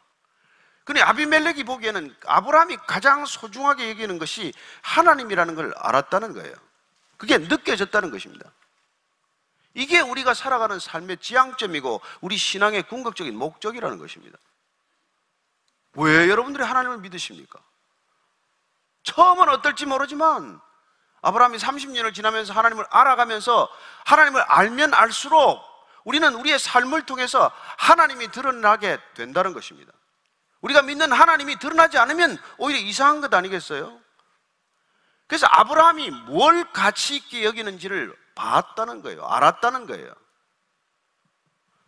근데 아비멜렉이 보기에는 아브라함이 가장 소중하게 여기는 것이 하나님이라는 걸 알았다는 거예요. 그게 느껴졌다는 것입니다. 이게 우리가 살아가는 삶의 지향점이고 우리 신앙의 궁극적인 목적이라는 것입니다. 왜 여러분들이 하나님을 믿으십니까? 처음은 어떨지 모르지만 아브라함이 30년을 지나면서 하나님을 알아가면서 하나님을 알면 알수록 우리는 우리의 삶을 통해서 하나님이 드러나게 된다는 것입니다. 우리가 믿는 하나님이 드러나지 않으면 오히려 이상한 것 아니겠어요? 그래서 아브라함이 뭘 가치 있게 여기는지를 봤다는 거예요. 알았다는 거예요.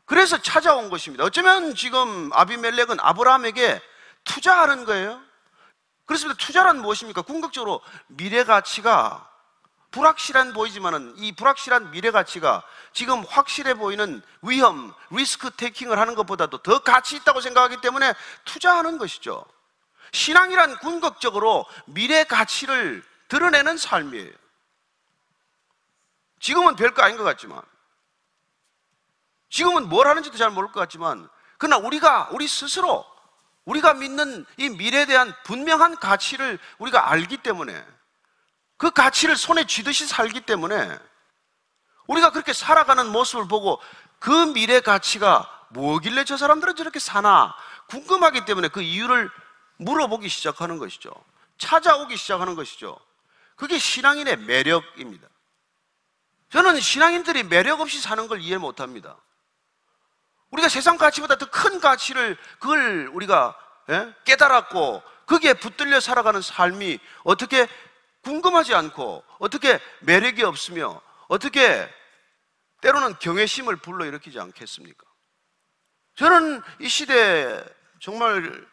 그래서 찾아온 것입니다. 어쩌면 지금 아비멜렉은 아브라함에게 투자하는 거예요. 그렇습니다. 투자란 무엇입니까? 궁극적으로 미래 가치가 불확실한 보이지만은 이 불확실한 미래 가치가 지금 확실해 보이는 위험, 리스크 테이킹을 하는 것보다도 더 가치 있다고 생각하기 때문에 투자하는 것이죠. 신앙이란 궁극적으로 미래 가치를 드러내는 삶이에요. 지금은 별거 아닌 것 같지만, 지금은 뭘 하는지도 잘 모를 것 같지만, 그러나 우리가, 우리 스스로, 우리가 믿는 이 미래에 대한 분명한 가치를 우리가 알기 때문에 그 가치를 손에 쥐듯이 살기 때문에 우리가 그렇게 살아가는 모습을 보고 그 미래 가치가 뭐길래 저 사람들은 저렇게 사나 궁금하기 때문에 그 이유를 물어보기 시작하는 것이죠. 찾아오기 시작하는 것이죠. 그게 신앙인의 매력입니다. 저는 신앙인들이 매력 없이 사는 걸 이해 못 합니다. 우리가 세상 가치보다 더 큰 가치를 그걸 우리가 예? 깨달았고 거기에 붙들려 살아가는 삶이 어떻게 궁금하지 않고 어떻게 매력이 없으며 어떻게 때로는 경외심을 불러일으키지 않겠습니까? 저는 이 시대에 정말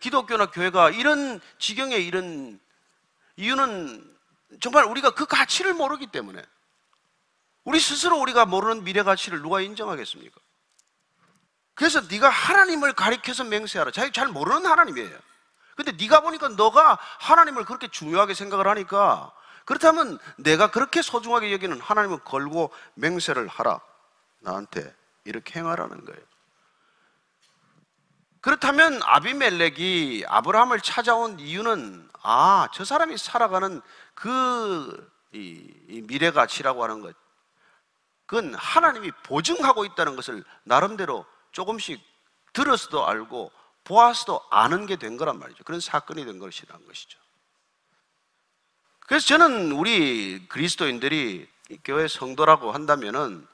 기독교나 교회가 이런 지경에 이런 이유는 정말 우리가 그 가치를 모르기 때문에 우리 스스로 우리가 모르는 미래 가치를 누가 인정하겠습니까? 그래서 네가 하나님을 가리켜서 맹세하라. 자기 잘 모르는 하나님이에요. 근데 네가 보니까 너가 하나님을 그렇게 중요하게 생각을 하니까 그렇다면 내가 그렇게 소중하게 여기는 하나님을 걸고 맹세를 하라. 나한테 이렇게 행하라는 거예요. 그렇다면 아비멜렉이 아브라함을 찾아온 이유는 아, 저 사람이 살아가는 그 이, 이 미래 가치라고 하는 것. 그건 하나님이 보증하고 있다는 것을 나름대로 조금씩 들어서도 알고 보아서도 아는 게 된 거란 말이죠. 그런 사건이 된 것이라는 것이죠. 그래서 저는 우리 그리스도인들이 교회 성도라고 한다면은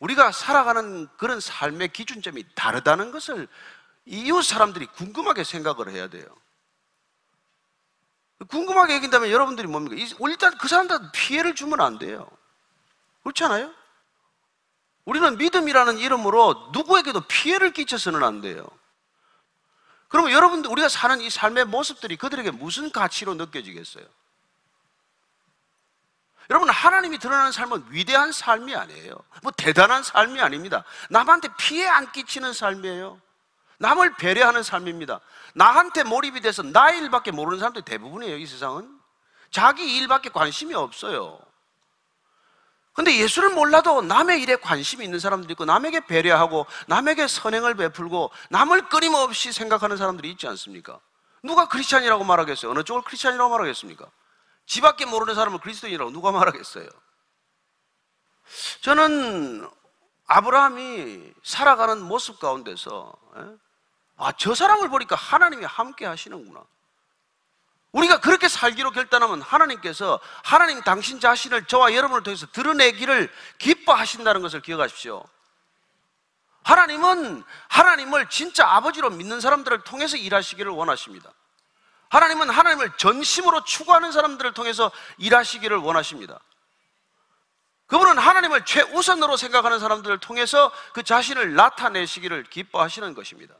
우리가 살아가는 그런 삶의 기준점이 다르다는 것을 이웃 사람들이 궁금하게 생각을 해야 돼요. 궁금하게 여긴다면 여러분들이 뭡니까? 일단 그 사람들 피해를 주면 안 돼요. 그렇지 않아요? 우리는 믿음이라는 이름으로 누구에게도 피해를 끼쳐서는 안 돼요. 그러면 여러분들 우리가 사는 이 삶의 모습들이 그들에게 무슨 가치로 느껴지겠어요? 여러분 하나님이 드러나는 삶은 위대한 삶이 아니에요. 뭐 대단한 삶이 아닙니다. 남한테 피해 안 끼치는 삶이에요. 남을 배려하는 삶입니다. 나한테 몰입이 돼서 나의 일밖에 모르는 사람들이 대부분이에요, 이 세상은. 자기 일밖에 관심이 없어요. 근데 예수를 몰라도 남의 일에 관심이 있는 사람들이 있고 남에게 배려하고 남에게 선행을 베풀고 남을 끊임없이 생각하는 사람들이 있지 않습니까? 누가 크리스찬이라고 말하겠어요? 어느 쪽을 크리스찬이라고 말하겠습니까? 지밖에 모르는 사람을 그리스도인이라고 누가 말하겠어요? 저는 아브라함이 살아가는 모습 가운데서 예? 아, 저 사람을 보니까 하나님이 함께 하시는구나. 우리가 그렇게 살기로 결단하면 하나님께서 하나님 당신 자신을 저와 여러분을 통해서 드러내기를 기뻐하신다는 것을 기억하십시오. 하나님은 하나님을 진짜 아버지로 믿는 사람들을 통해서 일하시기를 원하십니다. 하나님은 하나님을 전심으로 추구하는 사람들을 통해서 일하시기를 원하십니다. 그분은 하나님을 최우선으로 생각하는 사람들을 통해서 그 자신을 나타내시기를 기뻐하시는 것입니다.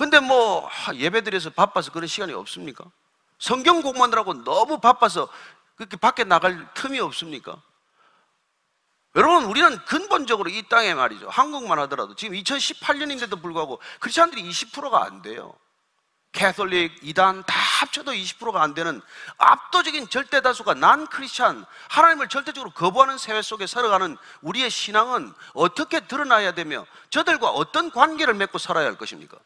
근데 뭐 예배드려서 바빠서 그런 시간이 없습니까? 성경 공부하느라고 너무 바빠서 그렇게 밖에 나갈 틈이 없습니까? 여러분 우리는 근본적으로 이 땅에 말이죠 한국만 하더라도 지금 2018년인데도 불구하고 크리스천들이 20%가 안 돼요 캐톨릭, 이단 다 합쳐도 20%가 안 되는 압도적인 절대 다수가 난 크리스찬, 하나님을 절대적으로 거부하는 사회 속에 살아가는 우리의 신앙은 어떻게 드러나야 되며 저들과 어떤 관계를 맺고 살아야 할 것입니까?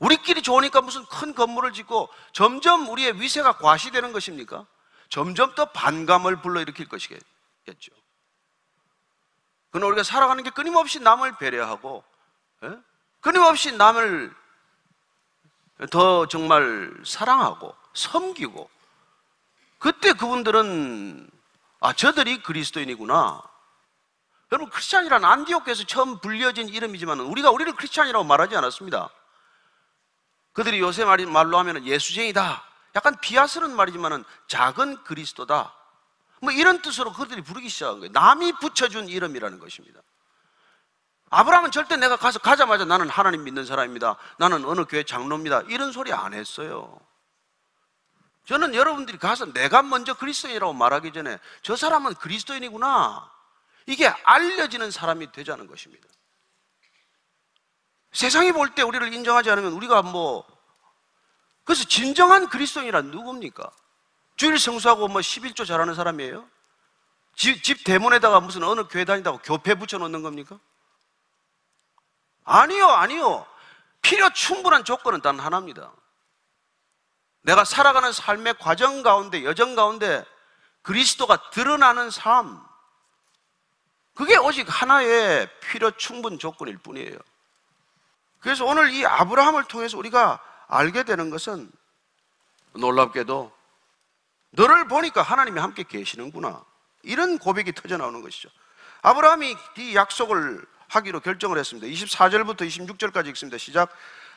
우리끼리 좋으니까 무슨 큰 건물을 짓고 점점 우리의 위세가 과시되는 것입니까? 점점 더 반감을 불러일으킬 것이겠죠. 그러나 우리가 살아가는 게 끊임없이 남을 배려하고, 예? 끊임없이 남을 더 정말 사랑하고 섬기고, 그때 그분들은 아 저들이 그리스도인이구나. 여러분 크리스찬이란 안디옥에서 처음 불려진 이름이지만 우리가 우리를 크리스찬이라고 말하지 않았습니다. 그들이 요새 말이 말로 하면 예수쟁이다. 약간 비하스러운 말이지만 작은 그리스도다. 뭐 이런 뜻으로 그들이 부르기 시작한 거예요. 남이 붙여준 이름이라는 것입니다. 아브라함은 절대 내가 가서 가자마자 나는 하나님 믿는 사람입니다. 나는 어느 교회 장로입니다. 이런 소리 안 했어요. 저는 여러분들이 가서 내가 먼저 그리스도인이라고 말하기 전에 저 사람은 그리스도인이구나. 이게 알려지는 사람이 되자는 것입니다. 세상이 볼 때 우리를 인정하지 않으면 우리가 뭐 그래서 진정한 그리스도인이란 누굽니까? 주일 성수하고 뭐 11조 잘하는 사람이에요? 집, 집 대문에다가 무슨 어느 교회 다닌다고 교패 붙여 놓는 겁니까? 아니요, 아니요. 필요 충분한 조건은 단 하나입니다. 내가 살아가는 삶의 과정 가운데, 여정 가운데 그리스도가 드러나는 삶. 그게 오직 하나의 필요 충분 조건일 뿐이에요. 그래서 오늘 이 아브라함을 통해서 우리가 알게 되는 것은 놀랍게도 너를 보니까 하나님이 함께 계시는구나. 이런 고백이 터져 나오는 것이죠. 아브라함이 이 약속을 하기로 결정을 했습니다. 24절부터 26절까지 읽습니다. 시작.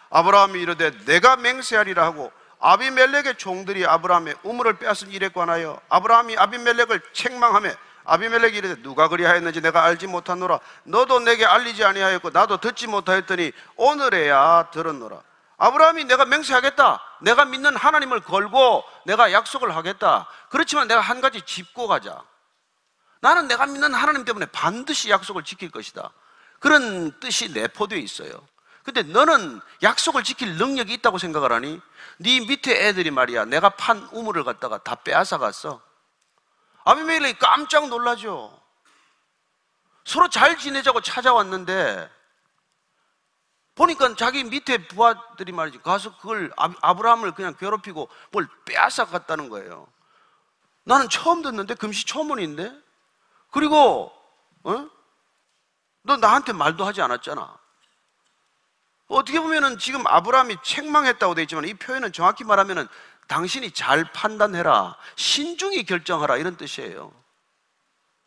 아브라함이 이르되 내가 맹세하리라 하고 아비멜렉의 종들이 아브라함의 우물을 빼앗은 일에 관하여 아브라함이 아비멜렉을 책망하며 아비멜렉이 이르되 누가 그리하였는지 내가 알지 못하노라. 너도 내게 알리지 아니하였고 나도 듣지 못하였더니 오늘에야 들었노라. 아브라함이 내가 맹세하겠다. 내가 믿는 하나님을 걸고 내가 약속을 하겠다. 그렇지만 내가 한 가지 짚고 가자. 나는 내가 믿는 하나님 때문에 반드시 약속을 지킬 것이다. 그런 뜻이 내포되어 있어요. 근데 너는 약속을 지킬 능력이 있다고 생각을 하니 네 밑에 애들이 말이야 내가 판 우물을 갖다가 다 빼앗아 갔어 아비멜렉이 깜짝 놀라죠. 서로 잘 지내자고 찾아왔는데 보니까 자기 밑에 부하들이 말이지 가서 그걸 아브라함을 그냥 괴롭히고 뭘 빼앗아 갔다는 거예요. 나는 처음 듣는데 금시초문인데 그리고 어? 너 나한테 말도 하지 않았잖아. 어떻게 보면은 지금 아브라함이 책망했다고 돼 있지만 이 표현은 정확히 말하면은 당신이 잘 판단해라. 신중히 결정하라. 이런 뜻이에요.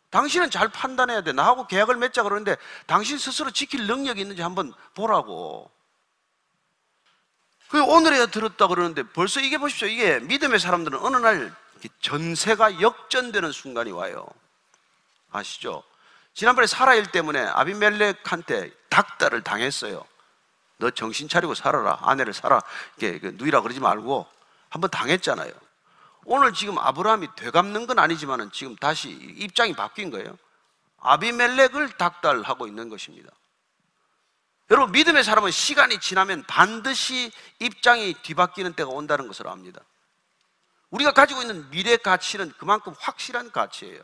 당신은 잘 판단해야 돼. 나하고 계약을 맺자 그러는데 당신 스스로 지킬 능력이 있는지 한번 보라고. 그 오늘에야 들었다 그러는데 벌써 이게 보십시오. 이게 믿음의 사람들은 어느 날 전세가 역전되는 순간이 와요. 아시죠? 지난번에 사라일 때문에 아비멜렉한테 닥달을 당했어요. 너 정신 차리고 살아라. 아내를 살아. 이렇게 그 누이라 그러지 말고 한번 당했잖아요. 오늘 지금 아브라함이 되갚는 건 아니지만 지금 다시 입장이 바뀐 거예요. 아비멜렉을 닥달하고 있는 것입니다. 여러분, 믿음의 사람은 시간이 지나면 반드시 입장이 뒤바뀌는 때가 온다는 것을 압니다. 우리가 가지고 있는 미래 가치는 그만큼 확실한 가치예요.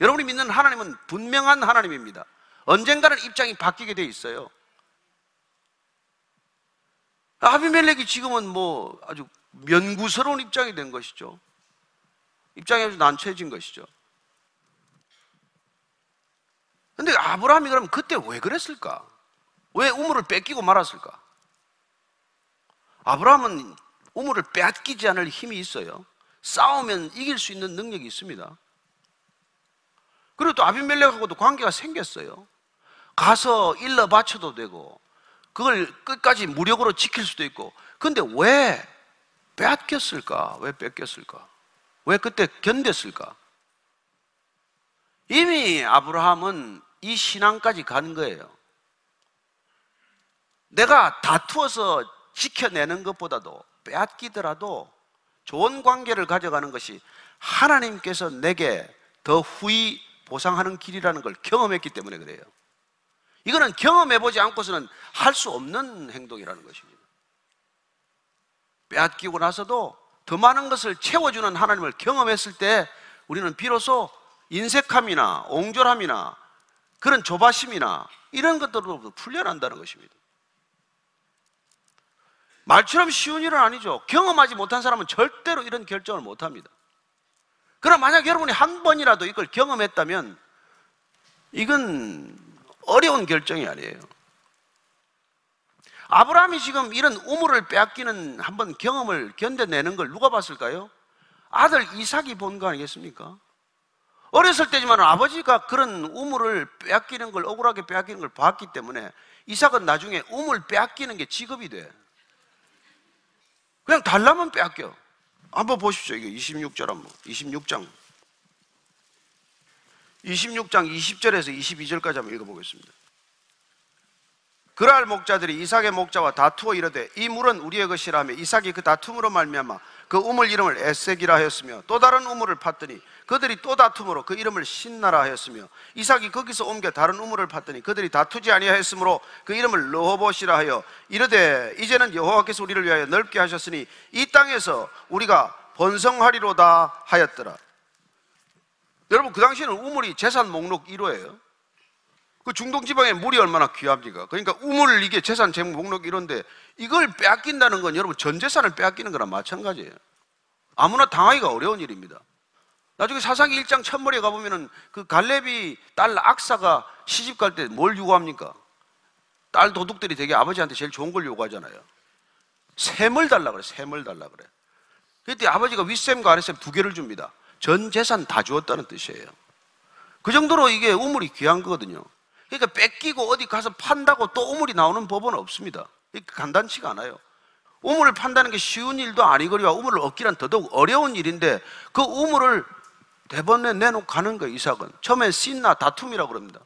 여러분이 믿는 하나님은 분명한 하나님입니다. 언젠가는 입장이 바뀌게 돼 있어요. 아비멜렉이 지금은 뭐 아주 면구스러운 입장이 된 것이죠. 입장이 아주 난처해진 것이죠. 근데 아브라함이 그럼 그때 왜 그랬을까? 왜 우물을 뺏기고 말았을까? 아브라함은 우물을 빼앗기지 않을 힘이 있어요. 싸우면 이길 수 있는 능력이 있습니다. 그리고 또 아비멜렉하고도 관계가 생겼어요. 가서 일러 바쳐도 되고, 그걸 끝까지 무력으로 지킬 수도 있고. 근데 왜 빼앗겼을까? 왜 뺏겼을까? 왜 그때 견뎠을까? 이미 아브라함은 이 신앙까지 간 거예요. 내가 다투어서 지켜내는 것보다도 빼앗기더라도 좋은 관계를 가져가는 것이 하나님께서 내게 더 후히 보상하는 길이라는 걸 경험했기 때문에 그래요. 이거는 경험해보지 않고서는 할 수 없는 행동이라는 것입니다. 빼앗기고 나서도 더 많은 것을 채워주는 하나님을 경험했을 때 우리는 비로소 인색함이나 옹졸함이나 그런 조바심이나 이런 것들로부터 풀려난다는 것입니다. 말처럼 쉬운 일은 아니죠. 경험하지 못한 사람은 절대로 이런 결정을 못 합니다. 그럼 만약 여러분이 한 번이라도 이걸 경험했다면 이건 어려운 결정이 아니에요. 아브라함이 지금 이런 우물을 빼앗기는 한번 경험을 견뎌내는 걸 누가 봤을까요? 아들 이삭이 본 거 아니겠습니까? 어렸을 때지만 아버지가 그런 우물을 빼앗기는 걸 억울하게 빼앗기는 걸 봤기 때문에 이삭은 나중에 우물 빼앗기는 게 직업이 돼. 그냥 달라면 빼앗겨. 한번 보십시오. 이거 26절 한번. 26장. 26장 20절에서 22절까지 한번 읽어보겠습니다. 그랄 목자들이 이삭의 목자와 다투어 이르되 이 물은 우리의 것이라며 이삭이 그 다툼으로 말미암아 그 우물 이름을 에색이라 하였으며 또 다른 우물을 팠더니 그들이 또 다툼으로 그 이름을 신나라 하였으며 이삭이 거기서 옮겨 다른 우물을 팠더니 그들이 다투지 아니하였으므로 그 이름을 러호봇이라 하여 이르되 이제는 여호와께서 우리를 위하여 넓게 하셨으니 이 땅에서 우리가 번성하리로다 하였더라. 여러분 그 당시에는 우물이 재산 목록 1호예요 그 중동 지방에 물이 얼마나 귀합니까? 그러니까 우물 이게 재산 제목 목록 이런데 이걸 빼앗긴다는 건 여러분 전 재산을 빼앗기는 거랑 마찬가지예요. 아무나 당하기가 어려운 일입니다. 나중에 사사기 1장 첫머리에 가보면은 그 갈렙이 딸 악사가 시집 갈 때 뭘 요구합니까? 딸 도둑들이 되게 아버지한테 제일 좋은 걸 요구하잖아요. 샘을 달라 그래, 샘을 달라 그래. 그때 아버지가 윗샘과 아랫샘 두 개를 줍니다. 전 재산 다 주었다는 뜻이에요. 그 정도로 이게 우물이 귀한 거거든요. 그러니까 뺏기고 어디 가서 판다고 또 우물이 나오는 법은 없습니다. 간단치가 않아요. 우물을 판다는 게 쉬운 일도 아니거리와 우물을 얻기란 더더욱 어려운 일인데 그 우물을 대번에 내놓고 가는 거예요, 이삭은. 처음에 신나 다툼이라고 그럽니다.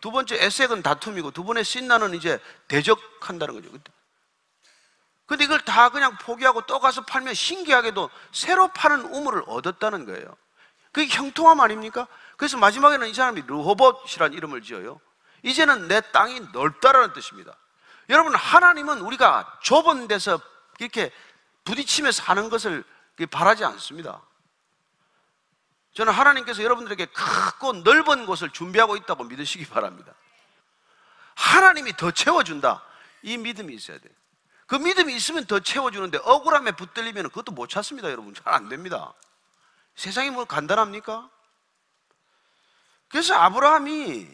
두 번째 에색은 다툼이고 두 번째 신나는 이제 대적한다는 거죠. 근데 이걸 다 그냥 포기하고 또 가서 팔면 신기하게도 새로 파는 우물을 얻었다는 거예요. 그게 형통함 아닙니까? 그래서 마지막에는 이 사람이 르호봇이라는 이름을 지어요. 이제는 내 땅이 넓다라는 뜻입니다. 여러분, 하나님은 우리가 좁은 데서 이렇게 부딪히며 사는 것을 바라지 않습니다. 저는 하나님께서 여러분들에게 크고 넓은 곳을 준비하고 있다고 믿으시기 바랍니다. 하나님이 더 채워준다. 이 믿음이 있어야 돼요. 그 믿음이 있으면 더 채워주는데 억울함에 붙들리면 그것도 못 찾습니다, 여러분. 잘 안 됩니다. 세상이 뭐 간단합니까? 그래서 아브라함이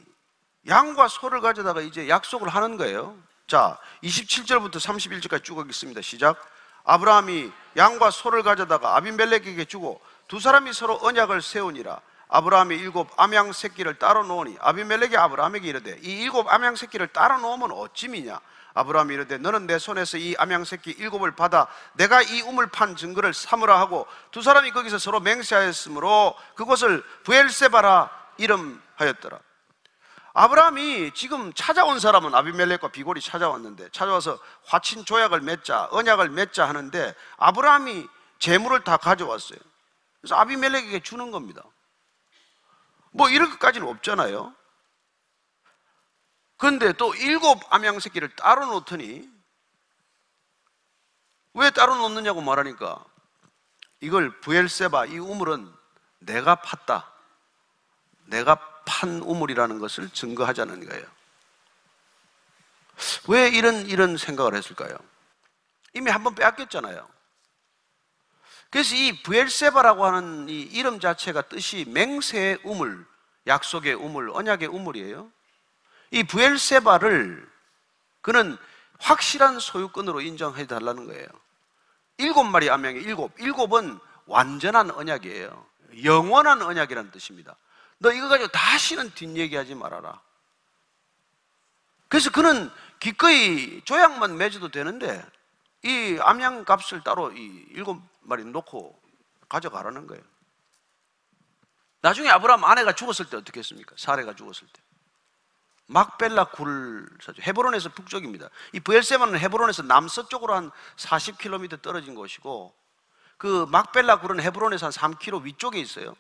양과 소를 가져다가 이제 약속을 하는 거예요. 자, 27절부터 31절까지 쭉 하겠습니다. 시작. 아브라함이 양과 소를 가져다가 아비멜렉에게 주고 두 사람이 서로 언약을 세우니라. 아브라함이 일곱 암양 새끼를 따로 놓으니 아비멜렉이 아브라함에게 이르되 이 일곱 암양 새끼를 따로 놓으면 어찜이냐? 아브라함이 이르되 너는 내 손에서 이 암양 새끼 일곱을 받아 내가 이 우물 판 증거를 삼으라 하고 두 사람이 거기서 서로 맹세하였으므로 그곳을 부엘세바라 이름하였더라. 아브라함이 지금 찾아온 사람은 아비멜렉과 비골이 찾아왔는데 찾아와서 화친 조약을 맺자 언약을 맺자 하는데 아브라함이 재물을 다 가져왔어요. 그래서 아비멜렉에게 주는 겁니다. 뭐 이럴 것까지는 없잖아요. 그런데 또 일곱 암양 새끼를 따로 놓더니 왜 따로 놓느냐고 말하니까 이걸 부엘세바 이 우물은 내가 팠다. 내가 판 우물이라는 것을 증거하자는 거예요. 왜 이런 이런 생각을 했을까요? 이미 한 번 빼앗겼잖아요. 그래서 이 부엘세바라고 하는 이 이름 자체가 뜻이 맹세의 우물, 약속의 우물, 언약의 우물이에요. 이 부엘세바를 그는 확실한 소유권으로 인정해 달라는 거예요. 일곱 마리 암양의 일곱. 일곱은 완전한 언약이에요. 영원한 언약이라는 뜻입니다. 너 이거 가지고 다시는 뒷얘기하지 말아라. 그래서 그는 기꺼이 조약만 맺어도 되는데 이 암양 값을 따로 이 일곱 마리 놓고 가져가라는 거예요. 나중에 아브라함 아내가 죽었을 때 어떻게 했습니까? 사라가 죽었을 때. 막벨라 굴을 사죠. 헤브론에서 북쪽입니다. 이 부엘세바는 헤브론에서 남서쪽으로 한 40km 떨어진 곳이고 그 막벨라 굴은 헤브론에서 한 3km 위쪽에 있어요.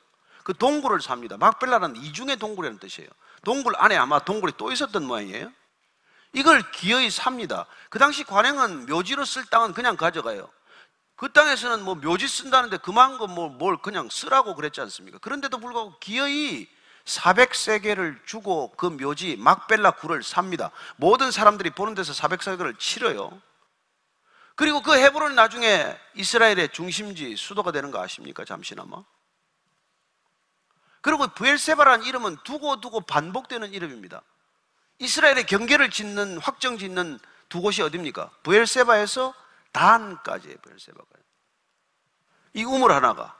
그 동굴을 삽니다. 막벨라는 이중의 동굴이라는 뜻이에요. 동굴 안에 아마 동굴이 또 있었던 모양이에요. 이걸 기어이 삽니다. 그 당시 관행은 묘지로 쓸 땅은 그냥 가져가요. 그 땅에서는 뭐 묘지 쓴다는데 그만큼 뭐 뭘 그냥 쓰라고 그랬지 않습니까? 그런데도 불구하고 기어이 400세계를 주고 그 묘지 막벨라 굴을 삽니다. 모든 사람들이 보는 데서 400세계를 치러요. 그리고 그 헤브론이 나중에 이스라엘의 중심지 수도가 되는 거 아십니까? 잠시나마. 그리고 부엘세바라는 이름은 두고 두고 반복되는 이름입니다. 이스라엘의 경계를 짓는 확정 짓는 두 곳이 어디입니까? 부엘세바에서 단까지예요. 부엘세바가. 이 우물 하나가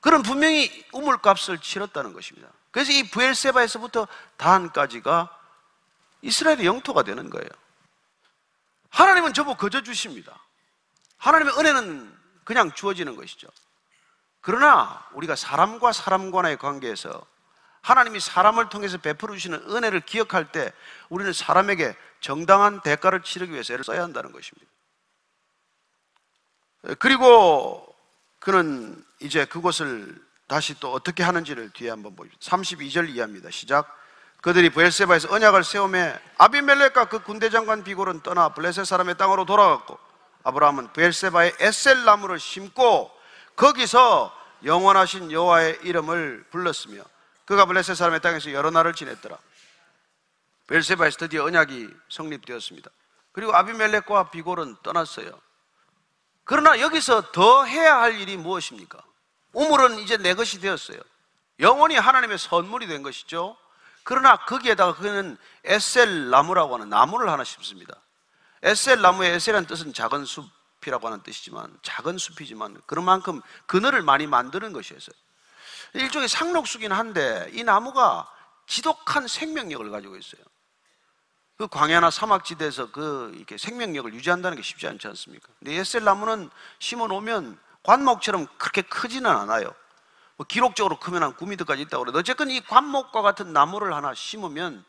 그럼 분명히 우물값을 치렀다는 것입니다. 그래서 이 부엘세바에서부터 단까지가 이스라엘의 영토가 되는 거예요. 하나님은 저보 거저 주십니다. 하나님의 은혜는 그냥 주어지는 것이죠. 그러나 우리가 사람과 사람 간의 관계에서 하나님이 사람을 통해서 베풀어 주시는 은혜를 기억할 때 우리는 사람에게 정당한 대가를 치르기 위해서 애를 써야 한다는 것입니다. 그리고 그는 이제 그것을 다시 또 어떻게 하는지를 뒤에 한번 보죠. 32절 이해합니다. 시작. 그들이 부엘세바에서 언약을 세우며 아비멜렉과 그 군대 장관 비골은 떠나 블레셋 사람의 땅으로 돌아갔고 아브라함은 부엘세바에 에셀 나무를 심고 거기서 영원하신 여호와의 이름을 불렀으며 그가 블레셋 사람의 땅에서 여러 날을 지냈더라. 부엘세바에서 드디어 언약이 성립되었습니다. 그리고 아비멜렉과 비골은 떠났어요. 그러나 여기서 더 해야 할 일이 무엇입니까? 우물은 이제 내 것이 되었어요. 영원히 하나님의 선물이 된 것이죠. 그러나 거기에다가 그는 에셀 나무라고 하는 나무를 하나 심습니다. 에셀 나무의 에셀이라는 뜻은 작은 숲 이라고 하는 뜻이지만 작은 숲이지만 그런 만큼 그늘을 많이 만드는 것이었어요. 일종의 상록수긴 한데 이 나무가 지독한 생명력을 가지고 있어요. 그 광야나 사막지대에서 그 이렇게 생명력을 유지한다는 게 쉽지 않지 않습니까? 근데 에셀 나무는 심어 놓으면 관목처럼 그렇게 크지는 않아요. 뭐 기록적으로 크면 한 9m까지 있다고 그래도 어쨌건 이 관목과 같은 나무를 하나 심으면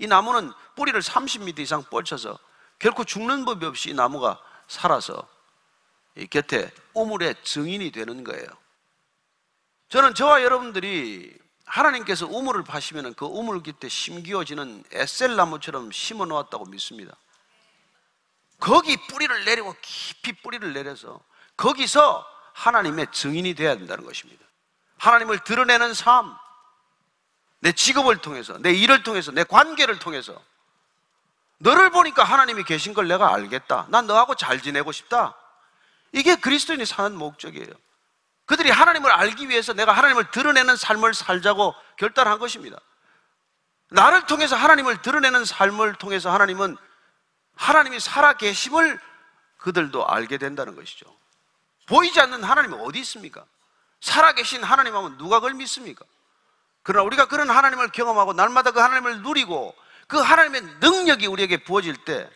이 나무는 뿌리를 30m 이상 뻗쳐서 결코 죽는 법이 없이 이 나무가 살아서 이 곁에 우물의 증인이 되는 거예요. 저는 저와 여러분들이 하나님께서 우물을 파시면 그 우물 깃에 심기어지는 에셀 나무처럼 심어 놓았다고 믿습니다. 거기 뿌리를 내리고 깊이 뿌리를 내려서 거기서 하나님의 증인이 되어야 된다는 것입니다. 하나님을 드러내는 삶, 내 직업을 통해서, 내 일을 통해서, 내 관계를 통해서 너를 보니까 하나님이 계신 걸 내가 알겠다. 난 너하고 잘 지내고 싶다. 이게 그리스도인이 사는 목적이에요. 그들이 하나님을 알기 위해서 내가 하나님을 드러내는 삶을 살자고 결단한 것입니다. 나를 통해서 하나님을 드러내는 삶을 통해서 하나님은 하나님이 살아 계심을 그들도 알게 된다는 것이죠. 보이지 않는 하나님이 어디 있습니까? 살아 계신 하나님 하면 누가 그걸 믿습니까? 그러나 우리가 그런 하나님을 경험하고 날마다 그 하나님을 누리고 그 하나님의 능력이 우리에게 부어질 때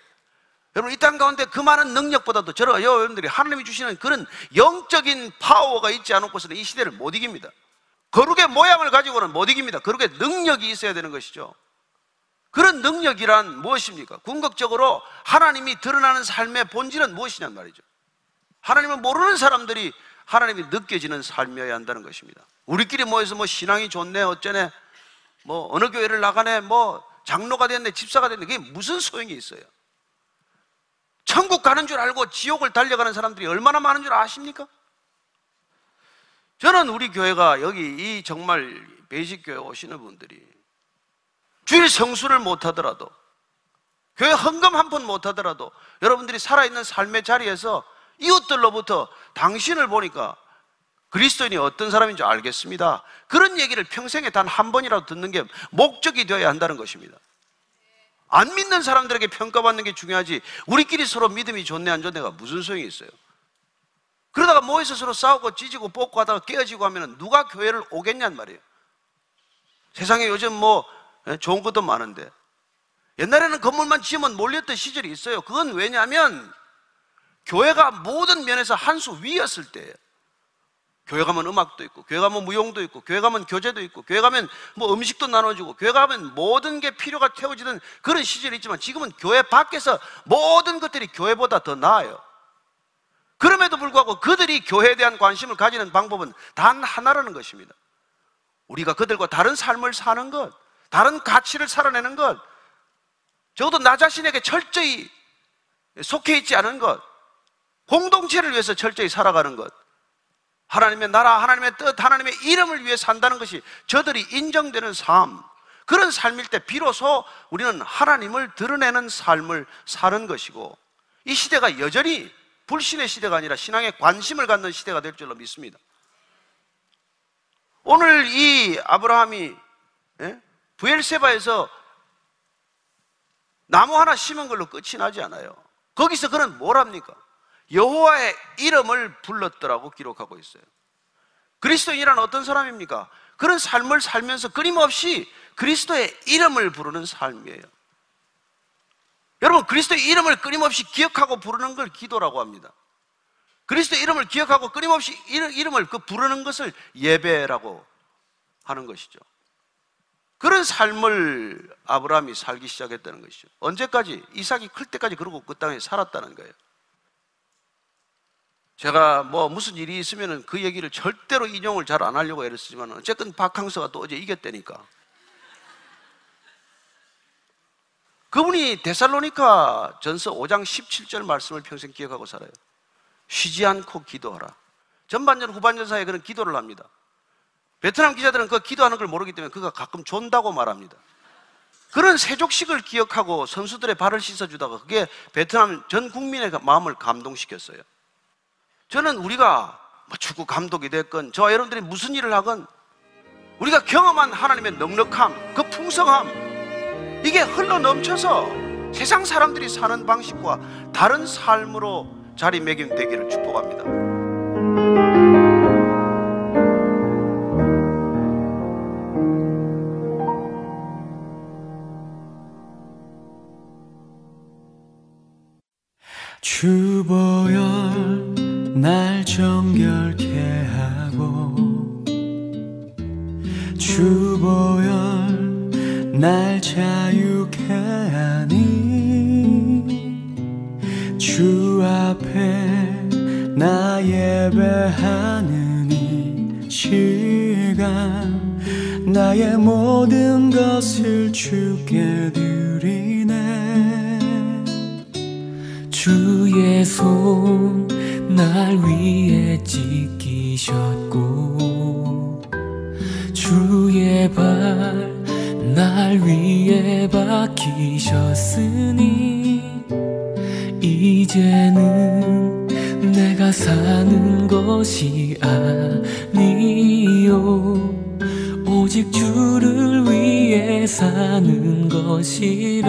여러분 이 땅 가운데 그 많은 능력보다도 저러 여러분들이 하나님이 주시는 그런 영적인 파워가 있지 않고서는 이 시대를 못 이깁니다. 거룩의 모양을 가지고는 못 이깁니다. 거룩의 능력이 있어야 되는 것이죠. 그런 능력이란 무엇입니까? 궁극적으로 하나님이 드러나는 삶의 본질은 무엇이냔 말이죠. 하나님을 모르는 사람들이 하나님이 느껴지는 삶이어야 한다는 것입니다. 우리끼리 모여서 뭐 신앙이 좋네, 어쩌네, 뭐 어느 교회를 나가네, 뭐 장로가 됐네, 집사가 됐네, 그게 무슨 소용이 있어요? 천국 가는 줄 알고 지옥을 달려가는 사람들이 얼마나 많은 줄 아십니까? 저는 우리 교회가 여기 이 정말 베이직 교회 오시는 분들이 주일 성수를 못 하더라도 교회 헌금 한 푼 못 하더라도 여러분들이 살아있는 삶의 자리에서 이웃들로부터 당신을 보니까 그리스도인이 어떤 사람인지 알겠습니다. 그런 얘기를 평생에 단 한 번이라도 듣는 게 목적이 되어야 한다는 것입니다. 안 믿는 사람들에게 평가받는 게 중요하지 우리끼리 서로 믿음이 좋네 안 좋네가 무슨 소용이 있어요. 그러다가 모여서 서로 싸우고 찢고 뽑고 하다가 깨어지고 하면 누가 교회를 오겠냔 말이에요. 세상에 요즘 뭐 예, 좋은 것도 많은데 옛날에는 건물만 지으면 몰렸던 시절이 있어요. 그건 왜냐하면 교회가 모든 면에서 한 수 위였을 때예요. 교회 가면 음악도 있고, 교회 가면 무용도 있고, 교회 가면 교제도 있고, 교회 가면 뭐 음식도 나눠주고, 교회 가면 모든 게 필요가 채워지는 그런 시절이 있지만 지금은 교회 밖에서 모든 것들이 교회보다 더 나아요. 그럼에도 불구하고 그들이 교회에 대한 관심을 가지는 방법은 단 하나라는 것입니다. 우리가 그들과 다른 삶을 사는 것, 다른 가치를 살아내는 것, 적어도 나 자신에게 철저히 속해 있지 않은 것, 공동체를 위해서 철저히 살아가는 것, 하나님의 나라, 하나님의 뜻, 하나님의 이름을 위해 산다는 것이 저들이 인정되는 삶, 그런 삶일 때 비로소 우리는 하나님을 드러내는 삶을 사는 것이고, 이 시대가 여전히 불신의 시대가 아니라 신앙에 관심을 갖는 시대가 될 줄로 믿습니다. 오늘 이 아브라함이 예? 부엘세바에서 나무 하나 심은 걸로 끝이 나지 않아요. 거기서 그는 뭘 합니까? 여호와의 이름을 불렀더라고 기록하고 있어요. 그리스도인이란 어떤 사람입니까? 그런 삶을 살면서 끊임없이 그리스도의 이름을 부르는 삶이에요. 여러분, 그리스도의 이름을 끊임없이 기억하고 부르는 걸 기도라고 합니다. 그리스도의 이름을 기억하고 끊임없이 이름을 그 부르는 것을 예배라고 하는 것이죠. 그런 삶을 아브라함이 살기 시작했다는 것이죠. 언제까지? 이삭이 클 때까지 그러고 그 땅에 살았다는 거예요. 제가 뭐 무슨 일이 있으면 그 얘기를 절대로 인용을 잘 안 하려고 애를 쓰지만 어쨌든 박항서가 또 어제 이겼다니까. 그분이 데살로니카 전서 5장 17절 말씀을 평생 기억하고 살아요. 쉬지 않고 기도하라. 전반전, 후반전 사이에 그런 기도를 합니다. 베트남 기자들은 그 기도하는 걸 모르기 때문에 그가 가끔 존다고 말합니다. 그런 세족식을 기억하고 선수들의 발을 씻어주다가 그게 베트남 전 국민의 마음을 감동시켰어요. 저는 우리가 뭐 축구 감독이 됐건 저 여러분들이 무슨 일을 하건 우리가 경험한 하나님의 넉넉함, 그 풍성함 이게 흘러 넘쳐서 세상 사람들이 사는 방식과 다른 삶으로 자리매김되기를 축복합니다. 주보여 날 정결케 하고 주보열 날 자유케 하니 주 앞에 나 예배하는 이 시간 나의 모든 것을 주께 드리네. 주의 손 날 위해 찢기셨고 주의 발 날 위해 박히셨으니 이제는 내가 사는 것이 아니요. 오직 주를 위해 사는 것이라